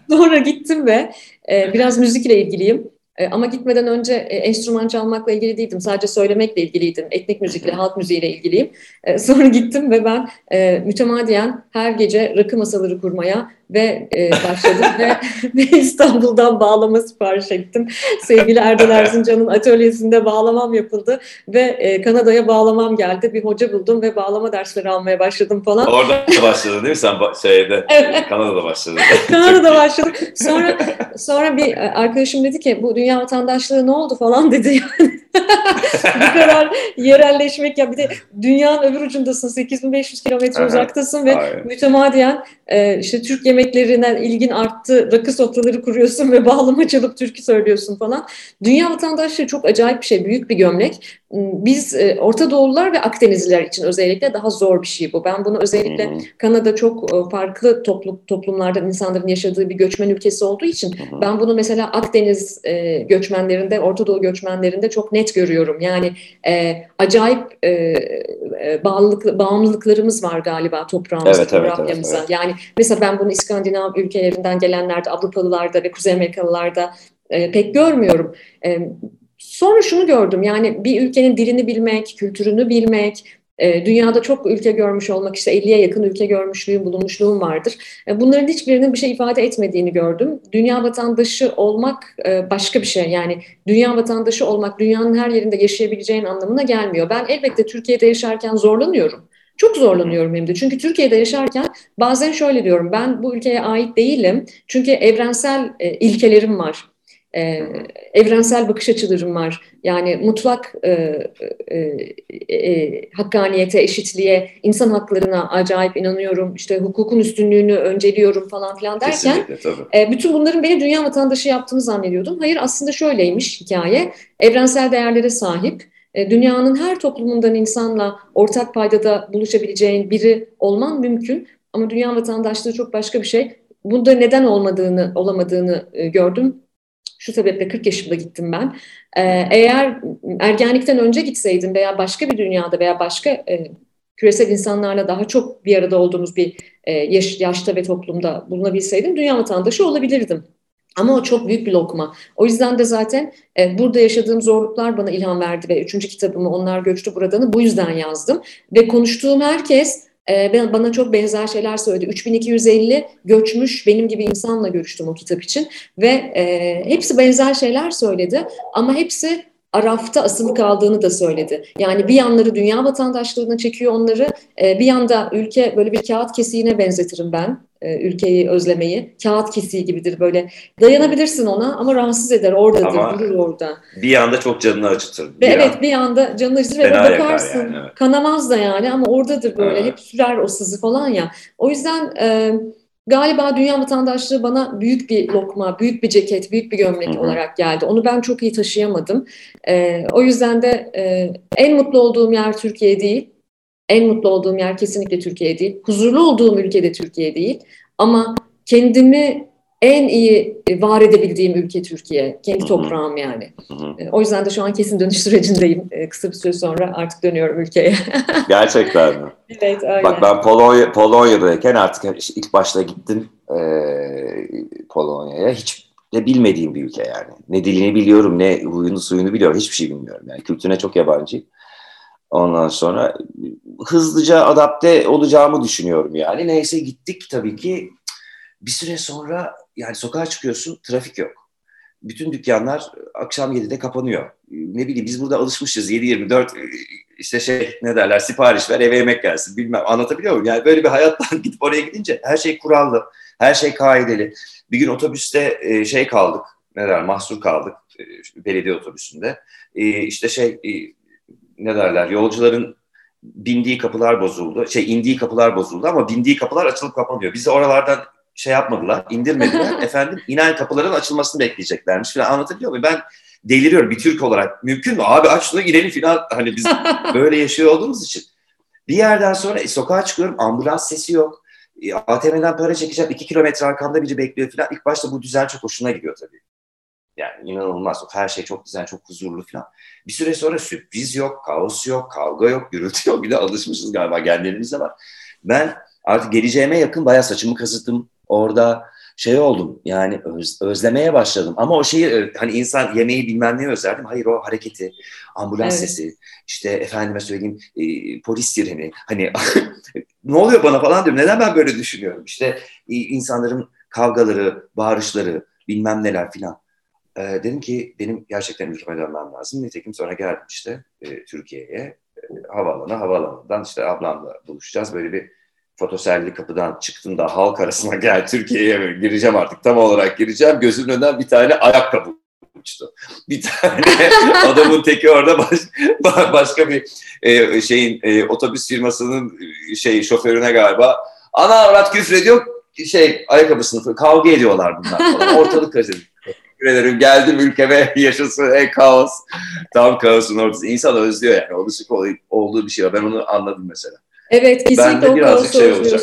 sonra gittim ve e, biraz müzikle ilgiliyim. E, ama gitmeden önce e, enstrüman çalmakla ilgili değildim. Sadece söylemekle ilgiliydim. Etnik müzikle, halk müziğiyle ilgiliyim. E, sonra gittim ve ben e, mütemadiyen her gece rakı masaları kurmaya ve e, başladım ve, ve İstanbul'dan bağlama sipariş ettim. Sevgili Erdal Erzincan'ın atölyesinde bağlamam yapıldı ve e, Kanada'ya bağlamam geldi. Bir hoca buldum ve bağlama dersleri almaya başladım falan. Orada başladın değil mi sen şeyde? Evet. Kanada'da başladın. Kanada'da başladım. Sonra sonra bir arkadaşım dedi ki bu dünya vatandaşlığı ne oldu falan dedi yani. bu kadar yerelleşmek ya bir de dünyanın öbür ucundasın 8500 kilometre uzaktasın ve Aynen. mütemadiyen e, işte Türk yemeklerine ilgin arttı rakı sofraları kuruyorsun ve bağlama çalıp türkü söylüyorsun falan. Dünya vatandaşlığı çok acayip bir şey büyük bir gömlek. Biz e, Orta Doğulular ve Akdenizliler için özellikle daha zor bir şey bu. Ben bunu özellikle hmm. Kanada çok e, farklı toplum, toplumlardan insanların yaşadığı bir göçmen ülkesi olduğu için hmm. ben bunu mesela Akdeniz e, göçmenlerinde, Orta Doğu göçmenlerinde çok net görüyorum. Yani e, acayip e, e bağlılık, bağımlılıklarımız var galiba toprağımıza, evet, coğrafyamıza. Evet, evet, evet. Yani mesela ben bunu İskandinav ülkelerinden gelenlerde, Avrupalılarda ve Kuzey Amerikalılarda e, pek görmüyorum. E, Sonra şunu gördüm yani bir ülkenin dilini bilmek, kültürünü bilmek, e, dünyada çok ülke görmüş olmak, işte 50'ye yakın ülke görmüşlüğüm, bulunmuşluğum vardır. E, bunların hiçbirinin bir şey ifade etmediğini gördüm. Dünya vatandaşı olmak e, başka bir şey. Yani dünya vatandaşı olmak dünyanın her yerinde yaşayabileceğin anlamına gelmiyor. Ben elbette Türkiye'de yaşarken zorlanıyorum. Çok zorlanıyorum hem de. Çünkü Türkiye'de yaşarken bazen şöyle diyorum. Ben bu ülkeye ait değilim. Çünkü evrensel e, ilkelerim var. E, evrensel bakış açılarım var. Yani mutlak e, e, e, hakkaniyete, eşitliğe, insan haklarına acayip inanıyorum. İşte hukukun üstünlüğünü önceliyorum falan filan derken e, bütün bunların beni dünya vatandaşı yaptığını zannediyordum. Hayır aslında şöyleymiş hikaye. Evrensel değerlere sahip e, dünyanın her toplumundan insanla ortak paydada buluşabileceğin biri olman mümkün. Ama dünya vatandaşlığı çok başka bir şey. Bunda neden olmadığını, olamadığını e, gördüm. Şu sebeple 40 yaşımda gittim ben. E, eğer ergenlikten önce gitseydim veya başka bir dünyada veya başka küresel insanlarla daha çok bir arada olduğumuz bir yaş, yaşta ve toplumda bulunabilseydim dünya vatandaşı olabilirdim. Ama o çok büyük bir lokma. O yüzden de zaten e, burada yaşadığım zorluklar bana ilham verdi ve üçüncü kitabımı Onlar Göçtü Buradan'ı bu yüzden yazdım. Ve konuştuğum herkes e, bana çok benzer şeyler söyledi. 3250 göçmüş benim gibi insanla görüştüm o kitap için ve e, hepsi benzer şeyler söyledi ama hepsi Araf'ta asılı kaldığını da söyledi. Yani bir yanları dünya vatandaşlığına çekiyor onları, e, bir yanda ülke böyle bir kağıt kesiğine benzetirim ben e, ülkeyi özlemeyi. Kağıt kesiği gibidir böyle. Dayanabilirsin ona ama rahatsız eder, oradadır, ama durur orada. Bir yanda çok canını acıtır. Bir ve an... evet bir anda canını acıtır ve bakarsın. Yani, evet. Kanamaz da yani ama oradadır böyle. Evet. Hep sürer o sızı falan ya. O yüzden... E, Galiba dünya vatandaşlığı bana büyük bir lokma, büyük bir ceket, büyük bir gömlek olarak geldi. Onu ben çok iyi taşıyamadım. Ee, o yüzden de e, en mutlu olduğum yer Türkiye değil. En mutlu olduğum yer kesinlikle Türkiye değil. Huzurlu olduğum ülke de Türkiye değil. Ama kendimi en iyi var edebildiğim ülke Türkiye. Kendi toprağım yani. Hı-hı. O yüzden de şu an kesin dönüş sürecindeyim. Ee, kısa bir süre sonra artık dönüyorum ülkeye. Gerçekten mi? evet öyle. Bak ben Polonya, Polonya'dayken artık ilk başta gittim e, Polonya'ya. Hiç de bilmediğim bir ülke yani. Ne dilini biliyorum, ne huyunu suyunu biliyorum. Hiçbir şey bilmiyorum. Yani kültürüne çok yabancı. Ondan sonra hızlıca adapte olacağımı düşünüyorum yani. Neyse gittik tabii ki bir süre sonra yani sokağa çıkıyorsun trafik yok. Bütün dükkanlar akşam 7'de kapanıyor. Ne bileyim biz burada alışmışız 7-24 işte şey ne derler sipariş ver eve yemek gelsin bilmem anlatabiliyor muyum? Yani böyle bir hayattan gidip oraya gidince her şey kurallı, her şey kaideli. Bir gün otobüste e, şey kaldık, ne der mahsur kaldık e, belediye otobüsünde. E, işte şey ne derler yolcuların bindiği kapılar bozuldu. Şey indiği kapılar bozuldu ama bindiği kapılar açılıp kapanıyor. Bizi oralardan şey yapmadılar, indirmediler. Efendim inen kapıların açılmasını bekleyeceklermiş falan anlatabiliyor muyum? Ben deliriyorum bir Türk olarak. Mümkün mü? Abi aç şunu inelim falan. Hani biz böyle yaşıyor olduğumuz için. Bir yerden sonra e, sokağa çıkıyorum ambulans sesi yok. E, ATM'den para çekeceğim. iki kilometre arkamda biri bekliyor falan. İlk başta bu düzen çok hoşuna gidiyor tabii. Yani inanılmaz. Her şey çok güzel, çok huzurlu falan. Bir süre sonra sürpriz yok, kaos yok, kavga yok, gürültü yok. Bir de alışmışız galiba genlerimizde var. Ben artık geleceğime yakın bayağı saçımı kazıttım orada şey oldum yani öz, özlemeye başladım. Ama o şeyi hani insan yemeği bilmem ne özlerdim. Hayır o hareketi, ambulans evet. sesi, işte efendime söyleyeyim e, polis sireni. Hani ne oluyor bana falan diyorum. Neden ben böyle düşünüyorum? İşte e, insanların kavgaları, bağırışları, bilmem neler filan. E, dedim ki benim gerçekten ülkeme dönmem lazım. Nitekim sonra geldim işte e, Türkiye'ye. E, havaalanı, havaalanından işte ablamla buluşacağız. Böyle bir fotoselli kapıdan çıktım da halk arasına gel Türkiye'ye gireceğim artık tam olarak gireceğim. Gözümün önünden bir tane ayakkabı uçtu. Bir tane adamın teki orada baş, başka bir e, şeyin e, otobüs firmasının e, şey şoförüne galiba ana avrat küfrediyor şey ayakkabısını kavga ediyorlar bunlar falan. Ortalık karıştı. Teşekkür ederim. Geldim ülkeme yaşasın ey kaos. Tam kaosun ortası. İnsan özlüyor yani. Oluşuk olduğu bir şey var. Ben onu anladım mesela. Evet kesinlikle o birazcık şey olacak.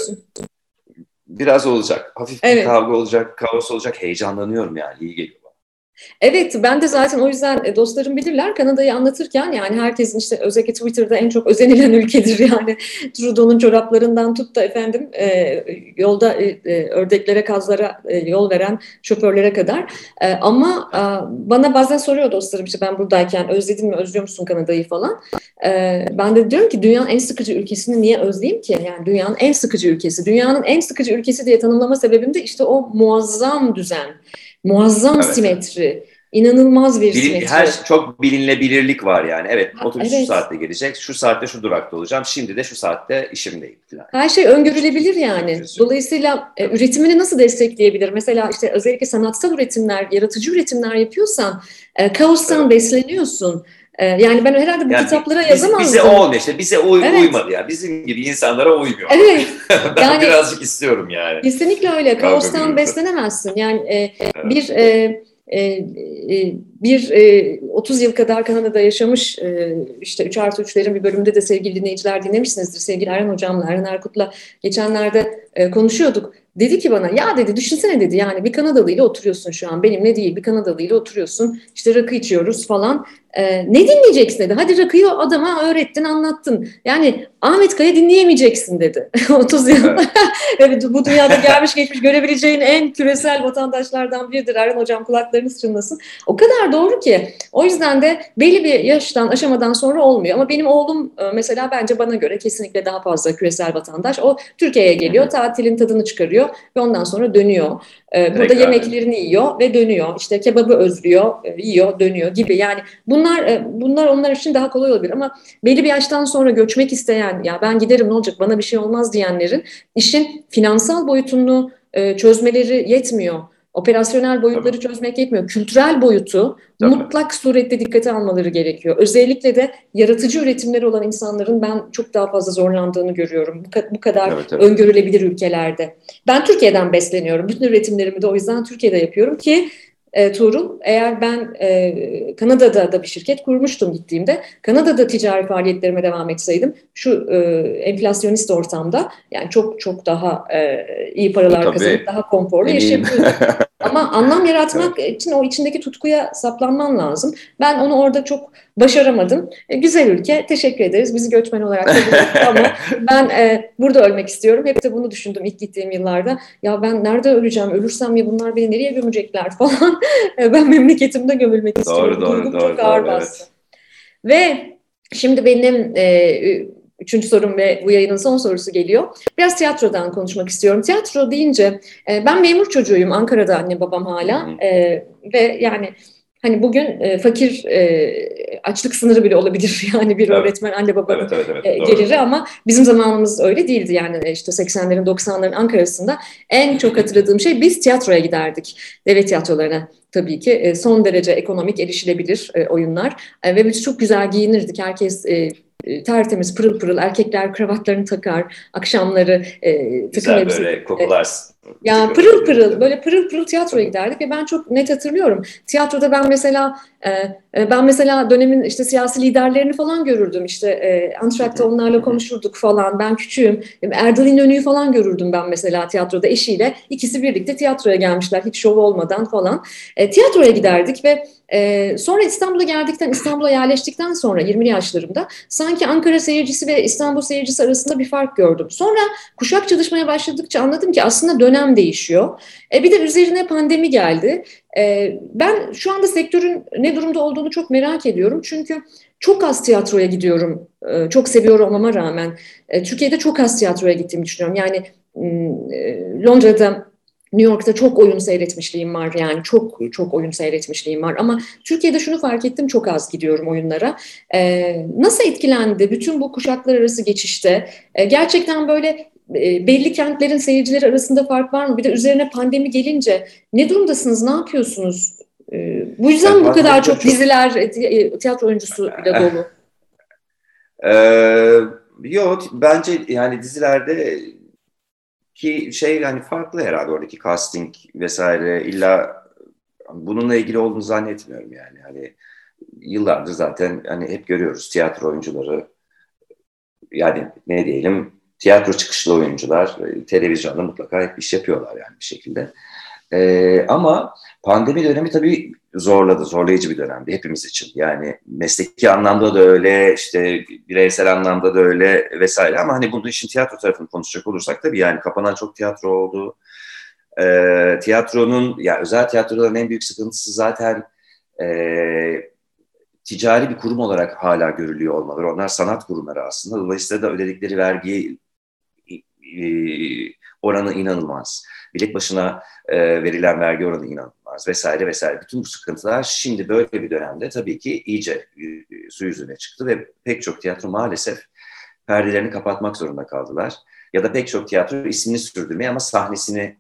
Biraz olacak. Hafif evet. bir kavga olacak, kaos olacak. Heyecanlanıyorum yani. iyi geliyor. Evet ben de zaten o yüzden e, dostlarım bilirler Kanada'yı anlatırken yani herkesin işte özellikle Twitter'da en çok özenilen ülkedir yani. Trudeau'nun çoraplarından tut da efendim e, yolda e, e, ördeklere kazlara e, yol veren şoförlere kadar. E, ama e, bana bazen soruyor dostlarım işte ben buradayken özledin mi özlüyor musun Kanada'yı falan? E, ben de diyorum ki dünyanın en sıkıcı ülkesini niye özleyeyim ki? Yani dünyanın en sıkıcı ülkesi. Dünyanın en sıkıcı ülkesi diye tanımlama sebebim de işte o muazzam düzen Muazzam evet. simetri. İnanılmaz bir Bilin, simetri. Her çok bilinilebilirlik var yani. Evet otobüs evet. şu saatte gelecek, şu saatte şu durakta olacağım, şimdi de şu saatte işimdeyim falan. Her şey öngörülebilir yani. Dolayısıyla e, üretimini nasıl destekleyebilir? Mesela işte özellikle sanatsal üretimler, yaratıcı üretimler yapıyorsan e, kaostan evet. besleniyorsun. E, yani ben herhalde bu yani kitaplara biz, yazamazdım. Bize olmuyor işte. Bize uy, evet. uymadı ya. Bizim gibi insanlara uymuyor. Evet. ben yani, birazcık istiyorum yani. Kesinlikle öyle. Kaostan beslenemezsin. Yani e, evet. bir e, e, e, bir e, 30 yıl kadar Kanada'da yaşamış e, işte 3 artı 3'lerin bir bölümünde de sevgili dinleyiciler dinlemişsinizdir. Sevgili Erhan Hocam'la, Erhan Erkut'la geçenlerde e, konuşuyorduk. Dedi ki bana ya dedi düşünsene dedi yani bir Kanadalı ile oturuyorsun şu an benimle değil bir Kanadalı ile oturuyorsun işte rakı içiyoruz falan e, ne dinleyeceksin dedi hadi rakıyı adama öğrettin anlattın yani Ahmet Kaya dinleyemeyeceksin dedi 30 yıl evet. bu dünyada gelmiş geçmiş görebileceğin en küresel vatandaşlardan biridir Erhan Hocam kulaklarınız çınlasın o kadar doğru ki o yüzden de belli bir yaştan aşamadan sonra olmuyor ama benim oğlum e, mesela bence bana göre kesinlikle daha fazla küresel vatandaş o Türkiye'ye geliyor tatilin tadını çıkarıyor ve ondan sonra dönüyor. Ee, burada Tekrar. yemeklerini yiyor ve dönüyor. İşte kebabı özlüyor, e, yiyor, dönüyor gibi. Yani bunlar e, bunlar onlar için daha kolay olabilir ama belli bir yaştan sonra göçmek isteyen, ya ben giderim ne olacak bana bir şey olmaz diyenlerin işin finansal boyutunu e, çözmeleri yetmiyor Operasyonel boyutları Tabii. çözmek yetmiyor. Kültürel boyutu Tabii. mutlak surette dikkate almaları gerekiyor. Özellikle de yaratıcı üretimleri olan insanların ben çok daha fazla zorlandığını görüyorum. Bu, bu kadar evet, evet. öngörülebilir ülkelerde. Ben Türkiye'den besleniyorum. Bütün üretimlerimi de o yüzden Türkiye'de yapıyorum ki e, Tuğrul, eğer ben e, Kanada'da da bir şirket kurmuştum gittiğimde, Kanada'da ticari faaliyetlerime devam etseydim, şu e, enflasyonist ortamda yani çok çok daha e, iyi paralar Tabii. kazanıp daha konforlu yaşayabilirdim. Ama anlam yaratmak için o içindeki tutkuya saplanman lazım. Ben onu orada çok başaramadım. E, güzel ülke, teşekkür ederiz. Bizi göçmen olarak kabul ama ben e, burada ölmek istiyorum. Hep de bunu düşündüm ilk gittiğim yıllarda. Ya ben nerede öleceğim, ölürsem ya bunlar beni nereye gömecekler falan. E, ben memleketimde gömülmek istiyorum. Doğru, doğru, doğru, çok ağır doğru, bastı. Evet. Ve şimdi benim e, Üçüncü sorum ve bu yayının son sorusu geliyor. Biraz tiyatrodan konuşmak istiyorum. Tiyatro deyince e, ben memur çocuğuyum. Ankara'da anne babam hala. E, ve yani hani bugün e, fakir e, açlık sınırı bile olabilir. Yani bir evet. öğretmen anne babanın evet, evet, evet, e, geliri ama bizim zamanımız öyle değildi. Yani işte 80'lerin 90'ların Ankara'sında en çok hatırladığım şey biz tiyatroya giderdik. Devlet tiyatrolarına tabii ki. E, son derece ekonomik erişilebilir e, oyunlar. E, ve biz çok güzel giyinirdik. Herkes e, e, tertemiz pırıl pırıl erkekler kravatlarını takar akşamları e, Güzel böyle kokular ya pırıl pırıl böyle pırıl pırıl tiyatroya giderdik ve ben çok net hatırlıyorum. Tiyatroda ben mesela e, e, ben mesela dönemin işte siyasi liderlerini falan görürdüm. İşte e, Antrak'ta onlarla konuşurduk falan. Ben küçüğüm. Erdal İnönü'yü falan görürdüm ben mesela tiyatroda eşiyle. ikisi birlikte tiyatroya gelmişler hiç şov olmadan falan. E, tiyatroya giderdik ve ee, sonra İstanbul'a geldikten, İstanbul'a yerleştikten sonra 20 yaşlarımda sanki Ankara seyircisi ve İstanbul seyircisi arasında bir fark gördüm. Sonra kuşak çalışmaya başladıkça anladım ki aslında dönem değişiyor. E, bir de üzerine pandemi geldi. E, ben şu anda sektörün ne durumda olduğunu çok merak ediyorum. Çünkü çok az tiyatroya gidiyorum. E, çok seviyor olmama rağmen. E, Türkiye'de çok az tiyatroya gittiğimi düşünüyorum. Yani e, Londra'da New York'ta çok oyun seyretmişliğim var yani çok çok oyun seyretmişliğim var ama Türkiye'de şunu fark ettim çok az gidiyorum oyunlara. Ee, nasıl etkilendi bütün bu kuşaklar arası geçişte? Ee, gerçekten böyle e, belli kentlerin seyircileri arasında fark var mı? Bir de üzerine pandemi gelince ne durumdasınız, ne yapıyorsunuz? Ee, bu yüzden bu kadar çok, çok diziler, e, e, tiyatro oyuncusu ile dolu. Ee, yok bence yani dizilerde ki şey hani farklı herhalde oradaki casting vesaire illa bununla ilgili olduğunu zannetmiyorum yani. Hani yıllardır zaten hani hep görüyoruz tiyatro oyuncuları yani ne diyelim tiyatro çıkışlı oyuncular televizyonda mutlaka hep iş yapıyorlar yani bir şekilde. E, ama pandemi dönemi tabii zorladı, zorlayıcı bir dönemdi hepimiz için. Yani mesleki anlamda da öyle, işte bireysel anlamda da öyle vesaire. Ama hani bunu işin tiyatro tarafını konuşacak olursak tabii yani kapanan çok tiyatro oldu. E, tiyatronun, ya özel tiyatroların en büyük sıkıntısı zaten e, ticari bir kurum olarak hala görülüyor olmaları. Onlar sanat kurumları aslında. Dolayısıyla da ödedikleri vergi oranı inanılmaz. Bilet başına e, verilen vergi oranı inanılmaz vesaire vesaire. Bütün bu sıkıntılar şimdi böyle bir dönemde tabii ki iyice su yüzüne çıktı ve pek çok tiyatro maalesef perdelerini kapatmak zorunda kaldılar. Ya da pek çok tiyatro ismini sürdürmeye ama sahnesini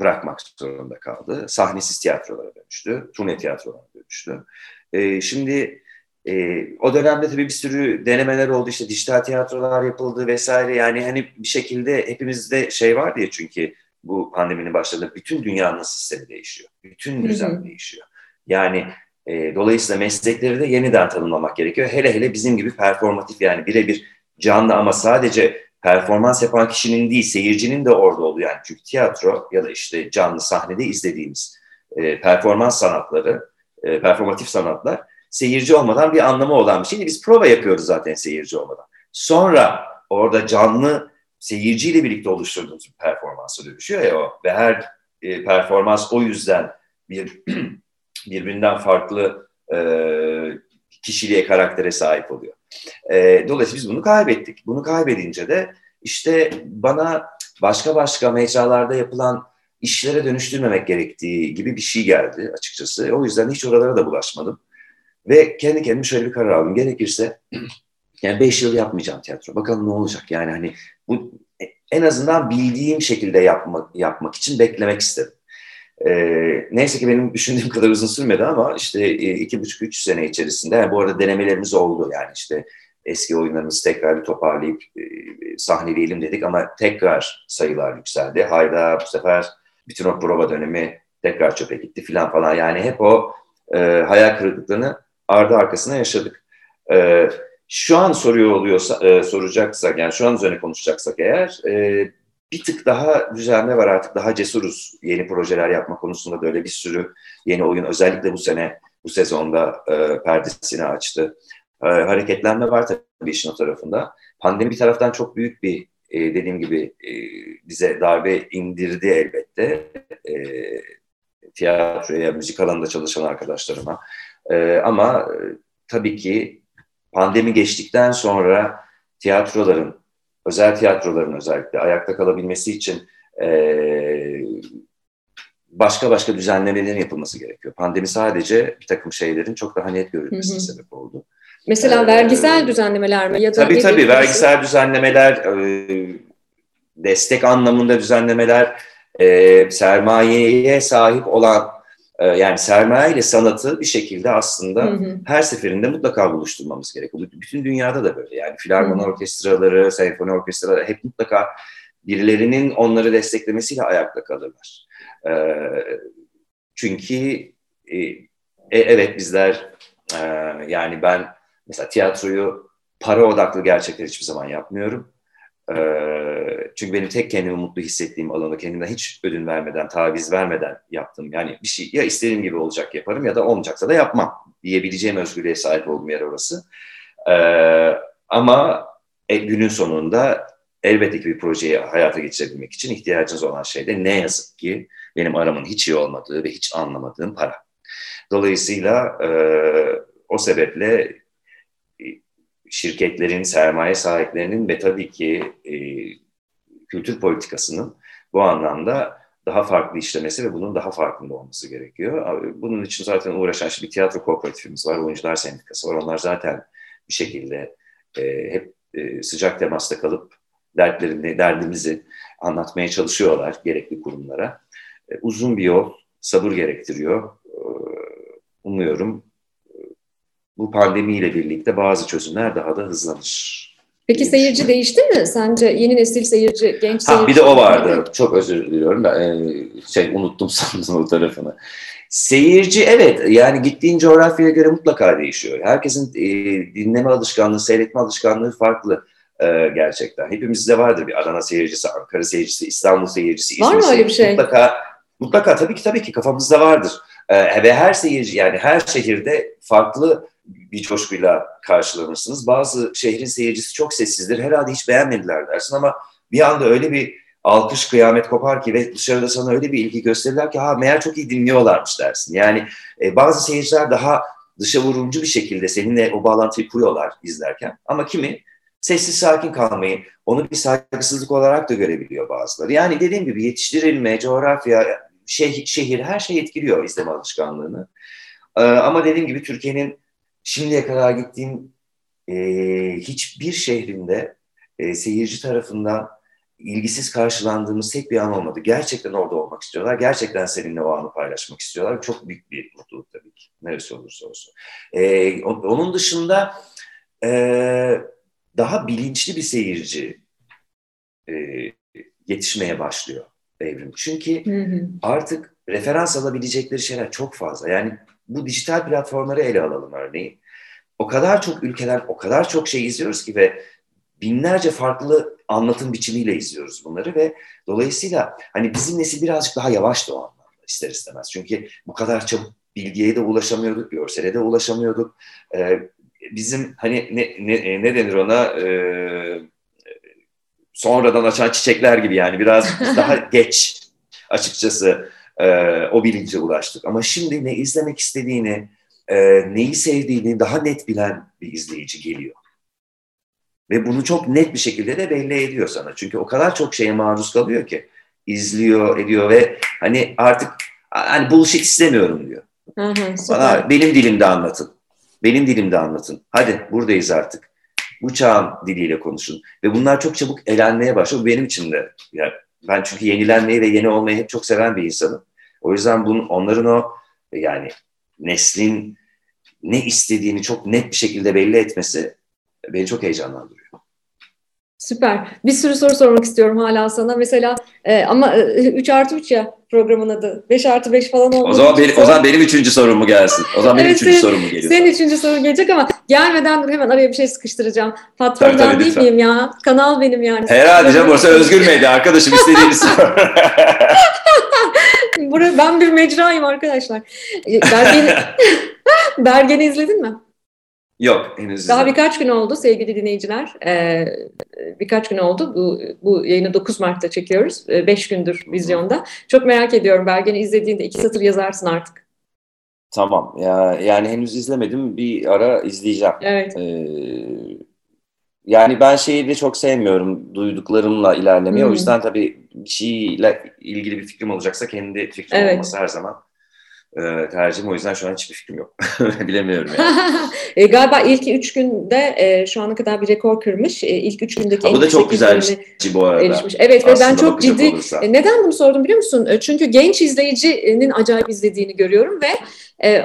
bırakmak zorunda kaldı. Sahnesiz tiyatrolara dönüştü, turne tiyatrolara dönüştü. E, şimdi e, o dönemde tabii bir sürü denemeler oldu işte dijital tiyatrolar yapıldı vesaire yani hani bir şekilde hepimizde şey var diye çünkü bu pandeminin başladığında bütün dünyanın sistemi değişiyor. Bütün düzen değişiyor. Yani e, dolayısıyla meslekleri de yeniden tanımlamak gerekiyor. Hele hele bizim gibi performatif yani birebir canlı ama sadece performans yapan kişinin değil seyircinin de orada olduğu yani çünkü tiyatro ya da işte canlı sahnede izlediğimiz e, performans sanatları, e, performatif sanatlar seyirci olmadan bir anlamı olan bir şey. Biz prova yapıyoruz zaten seyirci olmadan. Sonra orada canlı seyirciyle birlikte oluşturduğumuz bir performansa dönüşüyor ya o. Ve her e, performans o yüzden bir birbirinden farklı e, kişiliğe, karaktere sahip oluyor. E, dolayısıyla biz bunu kaybettik. Bunu kaybedince de işte bana başka başka mecralarda yapılan işlere dönüştürmemek gerektiği gibi bir şey geldi açıkçası. O yüzden hiç oralara da bulaşmadım. Ve kendi kendime şöyle bir karar aldım. Gerekirse yani beş yıl yapmayacağım tiyatro. Bakalım ne olacak. Yani hani bu en azından bildiğim şekilde yapmak, yapmak için beklemek istedim. Ee, neyse ki benim düşündüğüm kadar uzun sürmedi ama işte e, iki buçuk üç sene içerisinde yani bu arada denemelerimiz oldu yani işte eski oyunlarımızı tekrar bir toparlayıp e, sahneleyelim dedik ama tekrar sayılar yükseldi. Hayda bu sefer bütün o prova dönemi tekrar çöpe gitti filan falan yani hep o e, hayal kırıklıklarını ardı arkasına yaşadık. E, şu an soruyor oluyorsa, e, soracaksak yani şu an üzerine konuşacaksak eğer e, bir tık daha düzenli var artık daha cesuruz yeni projeler yapma konusunda da öyle bir sürü yeni oyun özellikle bu sene bu sezonda e, perdesini açtı. E, hareketlenme var tabii işin o tarafında. Pandemi bir taraftan çok büyük bir e, dediğim gibi e, bize darbe indirdi elbette. E, tiyatroya, müzik alanında çalışan arkadaşlarıma. E, ama tabii ki pandemi geçtikten sonra tiyatroların, özel tiyatroların özellikle ayakta kalabilmesi için e, başka başka düzenlemelerin yapılması gerekiyor. Pandemi sadece bir takım şeylerin çok daha net görülmesine sebep oldu. Mesela ee, vergisel düzenlemeler mi? Ya da tabii tabii vergisel düzenlemeler, e, destek anlamında düzenlemeler, e, sermayeye sahip olan e, yani sermaye ile sanatı bir şekilde aslında hı hı. her seferinde mutlaka buluşturmamız gerekiyor. Bütün dünyada da böyle yani filarmoni orkestraları, senfoni orkestraları hep mutlaka birilerinin onları desteklemesiyle ayakta kalırlar. E, çünkü e, e, evet bizler e, yani ben mesela tiyatroyu para odaklı gerçekten hiçbir zaman yapmıyorum. Çünkü benim tek kendimi mutlu hissettiğim alanda kendimden hiç ödün vermeden, taviz vermeden yaptım. Yani bir şey ya istediğim gibi olacak yaparım ya da olmayacaksa da yapmam diyebileceğim özgürlüğe sahip olduğum yer orası. Ama e, günün sonunda elbette ki bir projeyi hayata geçirebilmek için ihtiyacınız olan şey de ne yazık ki benim aramın hiç iyi olmadığı ve hiç anlamadığım para. Dolayısıyla o sebeple şirketlerin, sermaye sahiplerinin ve tabii ki e, kültür politikasının bu anlamda daha farklı işlemesi ve bunun daha farkında olması gerekiyor. Bunun için zaten uğraşan bir tiyatro kooperatifimiz var, oyuncular sendikası var. Onlar zaten bir şekilde e, hep e, sıcak temasta kalıp dertlerini, derdimizi anlatmaya çalışıyorlar gerekli kurumlara. E, uzun bir yol, sabır gerektiriyor. E, umuyorum bu pandemiyle birlikte bazı çözümler daha da hızlanır. Peki seyirci değişti mi? Sence yeni nesil seyirci, genç seyirci? Ha, bir de o vardı. Çok özür diliyorum. E, şey unuttum sandım o tarafını. Seyirci evet yani gittiğin coğrafyaya göre mutlaka değişiyor. Herkesin e, dinleme alışkanlığı, seyretme alışkanlığı farklı e, gerçekten. Hepimizde vardır bir Adana seyircisi, Ankara seyircisi, İstanbul seyircisi, İzmir Var mı öyle bir şey? Mutlaka Mutlaka tabii ki tabii ki kafamızda vardır. Ee, ve her seyirci yani her şehirde farklı bir coşkuyla karşılanırsınız. Bazı şehrin seyircisi çok sessizdir. Herhalde hiç beğenmediler dersin ama bir anda öyle bir alkış kıyamet kopar ki ve dışarıda sana öyle bir ilgi gösterirler ki ha meğer çok iyi dinliyorlarmış dersin. Yani e, bazı seyirciler daha dışa vurumcu bir şekilde seninle o bağlantıyı kuruyorlar izlerken. Ama kimi sessiz sakin kalmayı, onu bir saygısızlık olarak da görebiliyor bazıları. Yani dediğim gibi yetiştirilme, coğrafya, şehir, şehir her şey etkiliyor izleme alışkanlığını. Ee, ama dediğim gibi Türkiye'nin şimdiye kadar gittiğim e, hiçbir şehrinde e, seyirci tarafından ilgisiz karşılandığımız tek bir an olmadı. Gerçekten orada olmak istiyorlar. Gerçekten seninle o anı paylaşmak istiyorlar. Çok büyük bir mutluluk tabii ki. Neresi olursa olsun. Ee, onun dışında e, daha bilinçli bir seyirci e, yetişmeye başlıyor evrim. Çünkü hı hı. artık referans alabilecekleri şeyler çok fazla. Yani bu dijital platformları ele alalım örneğin. O kadar çok ülkeden o kadar çok şey izliyoruz ki ve binlerce farklı anlatım biçimiyle izliyoruz bunları ve dolayısıyla hani bizim nesil birazcık daha yavaş da o anlamda ister istemez. Çünkü bu kadar çabuk bilgiye de ulaşamıyorduk, görsele de ulaşamıyorduk. Ee, bizim hani ne, ne, ne denir ona e, sonradan açan çiçekler gibi yani biraz daha geç açıkçası e, o bilince ulaştık. Ama şimdi ne izlemek istediğini, e, neyi sevdiğini daha net bilen bir izleyici geliyor. Ve bunu çok net bir şekilde de belli ediyor sana. Çünkü o kadar çok şeye maruz kalıyor ki izliyor, ediyor ve hani artık hani bullshit istemiyorum diyor. Hı hı, Bana benim dilimde anlatın. Benim dilimde anlatın. Hadi buradayız artık. Bu çağın diliyle konuşun. Ve bunlar çok çabuk elenmeye başlıyor. Benim için de. Yani ben çünkü yenilenmeyi ve yeni olmayı hep çok seven bir insanım. O yüzden bunun, onların o yani neslin ne istediğini çok net bir şekilde belli etmesi beni çok heyecanlandırıyor. Süper. Bir sürü soru sormak istiyorum hala sana. Mesela e, ama e, 3 artı 3 ya programın adı. 5 artı 5 falan oldu. O zaman, benim, o zaman benim üçüncü sorum mu gelsin? O zaman benim evet, üçüncü sorum mu geliyor? Senin üçüncü sorun gelecek ama gelmeden hemen araya bir şey sıkıştıracağım. Patrondan tabii, tabii, değil miyim ya? Kanal benim yani. Herhalde canım orası özgür medya arkadaşım istediğiniz sor. ben bir mecrayım arkadaşlar. Bergen'i, Bergen'i izledin mi? Yok henüz Daha birkaç gün oldu sevgili dinleyiciler. Ee, birkaç gün oldu. Bu, bu yayını 9 Mart'ta çekiyoruz. 5 ee, gündür vizyonda. Çok merak ediyorum. Belgeni izlediğinde iki satır yazarsın artık. Tamam. Ya, yani henüz izlemedim. Bir ara izleyeceğim. Evet. Ee, yani ben şeyi de çok sevmiyorum. Duyduklarımla ilerlemeyi. Hmm. O yüzden tabii bir şeyle ilgili bir fikrim olacaksa kendi fikrim evet. olması her zaman e, tercihim. O yüzden şu an hiçbir fikrim yok. Bilemiyorum yani. e, galiba ilk üç günde e, şu ana kadar bir rekor kırmış. E, ilk üç gündeki ha, Bu da çok güzel bir şey bu arada. Erişmiş. Evet ve ben çok ciddi... E, neden bunu sordum biliyor musun? E, çünkü genç izleyicinin acayip izlediğini görüyorum ve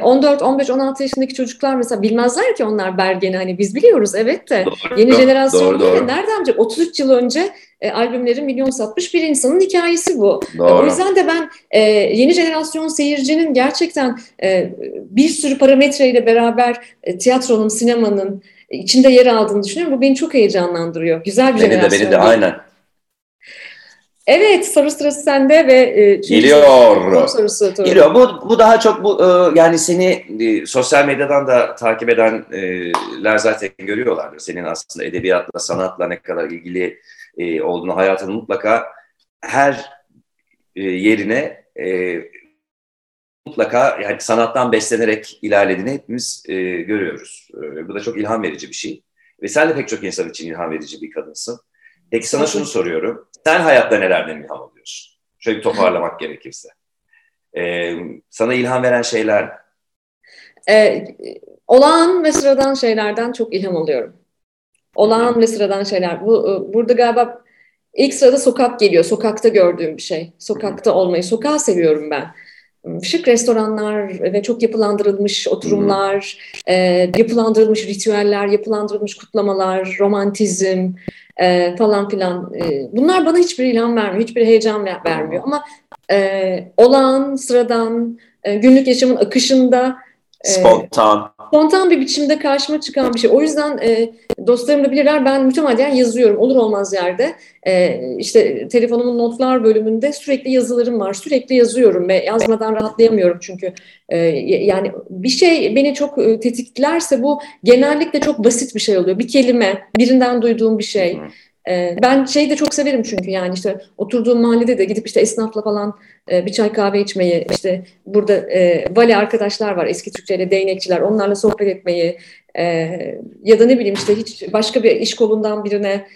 14, 15, 16 yaşındaki çocuklar mesela bilmezler ki onlar Bergen'i hani biz biliyoruz evet de doğru, yeni jenerasyon doğru, doğru. nereden bilecek 33 yıl önce e, albümleri milyon satmış bir insanın hikayesi bu. E, doğru. O yüzden de ben e, yeni jenerasyon seyircinin gerçekten e, bir sürü parametreyle beraber e, tiyatronun, sinemanın içinde yer aldığını düşünüyorum. Bu beni çok heyecanlandırıyor. Güzel bir beni jenerasyon. Beni de, beni de aynen. Evet soru sırası sende ve e, geliyor. Sorusu, geliyor. Bu, bu daha çok bu e, yani seni e, sosyal medyadan da takip edenler zaten görüyorlardır. Senin aslında edebiyatla, sanatla ne kadar ilgili e, olduğunu hayatın mutlaka her e, yerine e, mutlaka yani sanattan beslenerek ilerlediğini hepimiz e, görüyoruz. E, bu da çok ilham verici bir şey. Ve sen de pek çok insan için ilham verici bir kadınsın. Peki sana şunu soruyorum. Sen hayatta nelerden ilham alıyorsun? Şöyle bir toparlamak gerekirse. Ee, sana ilham veren şeyler ee, olağan ve sıradan şeylerden çok ilham alıyorum. Olağan ve sıradan şeyler. Bu e, burada galiba ilk sırada sokak geliyor. Sokakta gördüğüm bir şey. Sokakta olmayı. Sokağı seviyorum ben. Hmm, şık restoranlar ve çok yapılandırılmış oturumlar, e, yapılandırılmış ritüeller, yapılandırılmış kutlamalar, romantizm, e, falan filan. E, bunlar bana hiçbir ilham vermiyor, hiçbir heyecan vermiyor. Ama e, olağan, sıradan, e, günlük yaşamın akışında Spontan. E, spontan bir biçimde karşıma çıkan bir şey. O yüzden e, dostlarım da bilirler ben mütemadiyen yazıyorum. Olur olmaz yerde. E, işte telefonumun notlar bölümünde sürekli yazılarım var. Sürekli yazıyorum ve yazmadan rahatlayamıyorum çünkü. E, yani bir şey beni çok e, tetiklerse bu genellikle çok basit bir şey oluyor. Bir kelime, birinden duyduğum bir şey. Hı ee, ben şeyi de çok severim çünkü yani işte oturduğum mahallede de gidip işte esnafla falan e, bir çay kahve içmeyi, işte burada e, vale arkadaşlar var eski Türkçeyle değnekçiler onlarla sohbet etmeyi e, ya da ne bileyim işte hiç başka bir iş kolundan birine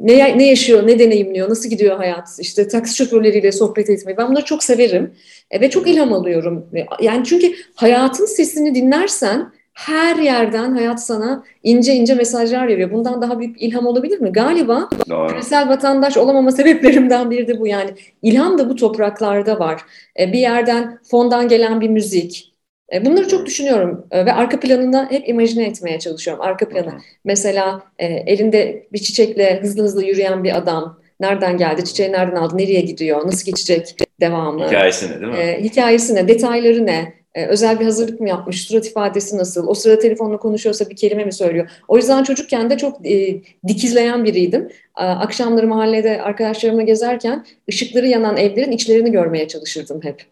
ne, ne yaşıyor, ne deneyimliyor, nasıl gidiyor hayat, işte taksi şoförleriyle sohbet etmeyi ben bunları çok severim ve çok ilham alıyorum. Yani çünkü hayatın sesini dinlersen her yerden hayat sana ince ince mesajlar veriyor. Bundan daha büyük ilham olabilir mi? Galiba Doğru. küresel vatandaş olamama sebeplerimden biri de bu. Yani ilham da bu topraklarda var. E, bir yerden fondan gelen bir müzik. E, bunları çok düşünüyorum e, ve arka planında hep imajine etmeye çalışıyorum. Arka planı. Mesela elinde bir çiçekle hızlı hızlı yürüyen bir adam. Nereden geldi? Çiçeği nereden aldı? Nereye gidiyor? Nasıl geçecek devamlı? Hikayesine değil mi? E, hikayesine, detayları ne? Ee, özel bir hazırlık mı yapmış, surat ifadesi nasıl, o sırada telefonla konuşuyorsa bir kelime mi söylüyor. O yüzden çocukken de çok e, dikizleyen biriydim. Akşamları mahallede arkadaşlarımla gezerken ışıkları yanan evlerin içlerini görmeye çalışırdım hep.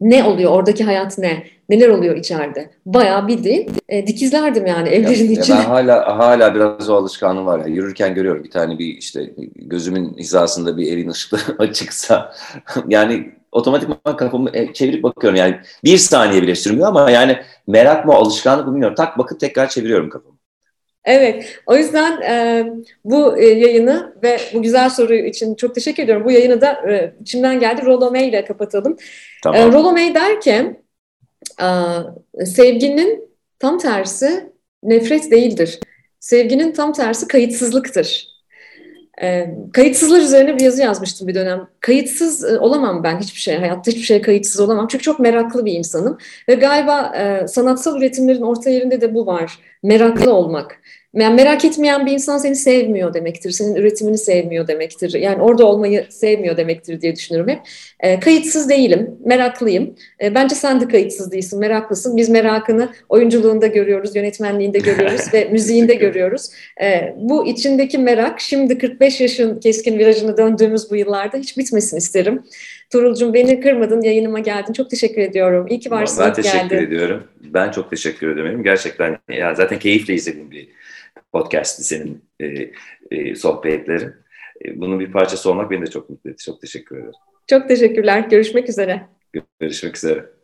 Ne oluyor, oradaki hayat ne, neler oluyor içeride? Bayağı bildiğin e, dikizlerdim yani evlerin ya, içine. Ben hala hala biraz o alışkanlığım var. ya yürürken görüyorum bir tane bir işte gözümün hizasında bir evin ışıkları açıksa yani otomatikman kafamı e, çevirip bakıyorum. Yani bir saniye bile sürmüyor ama yani merak mı alışkanlık mı bilmiyorum. Tak bakıp tekrar çeviriyorum kafamı. Evet, o yüzden e, bu e, yayını ve bu güzel soru için çok teşekkür ediyorum. Bu yayını da e, içimden geldi. Rollo May ile kapatalım. Tamam. E, Rollo May der ki, e, sevginin tam tersi nefret değildir. Sevginin tam tersi kayıtsızlıktır. E, kayıtsızlar üzerine bir yazı yazmıştım bir dönem. Kayıtsız e, olamam ben hiçbir şey, hayatta hiçbir şeye kayıtsız olamam. Çünkü çok meraklı bir insanım. Ve galiba e, sanatsal üretimlerin orta yerinde de bu var. Meraklı olmak. Yani merak etmeyen bir insan seni sevmiyor demektir. Senin üretimini sevmiyor demektir. Yani orada olmayı sevmiyor demektir diye düşünüyorum hep. E, kayıtsız değilim, meraklıyım. E, bence sen de kayıtsız değilsin, meraklısın. Biz merakını oyunculuğunda görüyoruz, yönetmenliğinde görüyoruz ve müziğinde görüyoruz. E, bu içindeki merak şimdi 45 yaşın keskin virajını döndüğümüz bu yıllarda hiç bitmesin isterim. Turulcum beni kırmadın, yayınıma geldin. Çok teşekkür ediyorum. İyi ki varsın. Ben teşekkür geldin. ediyorum. Ben çok teşekkür ederim. Gerçekten ya zaten keyifle izlediğim bir podcast'ti senin e, e, sohbetlerin. E, bunun bir parçası olmak beni de çok mutlu etti. Çok teşekkür ederim. Çok teşekkürler. Görüşmek üzere. Görüşmek üzere.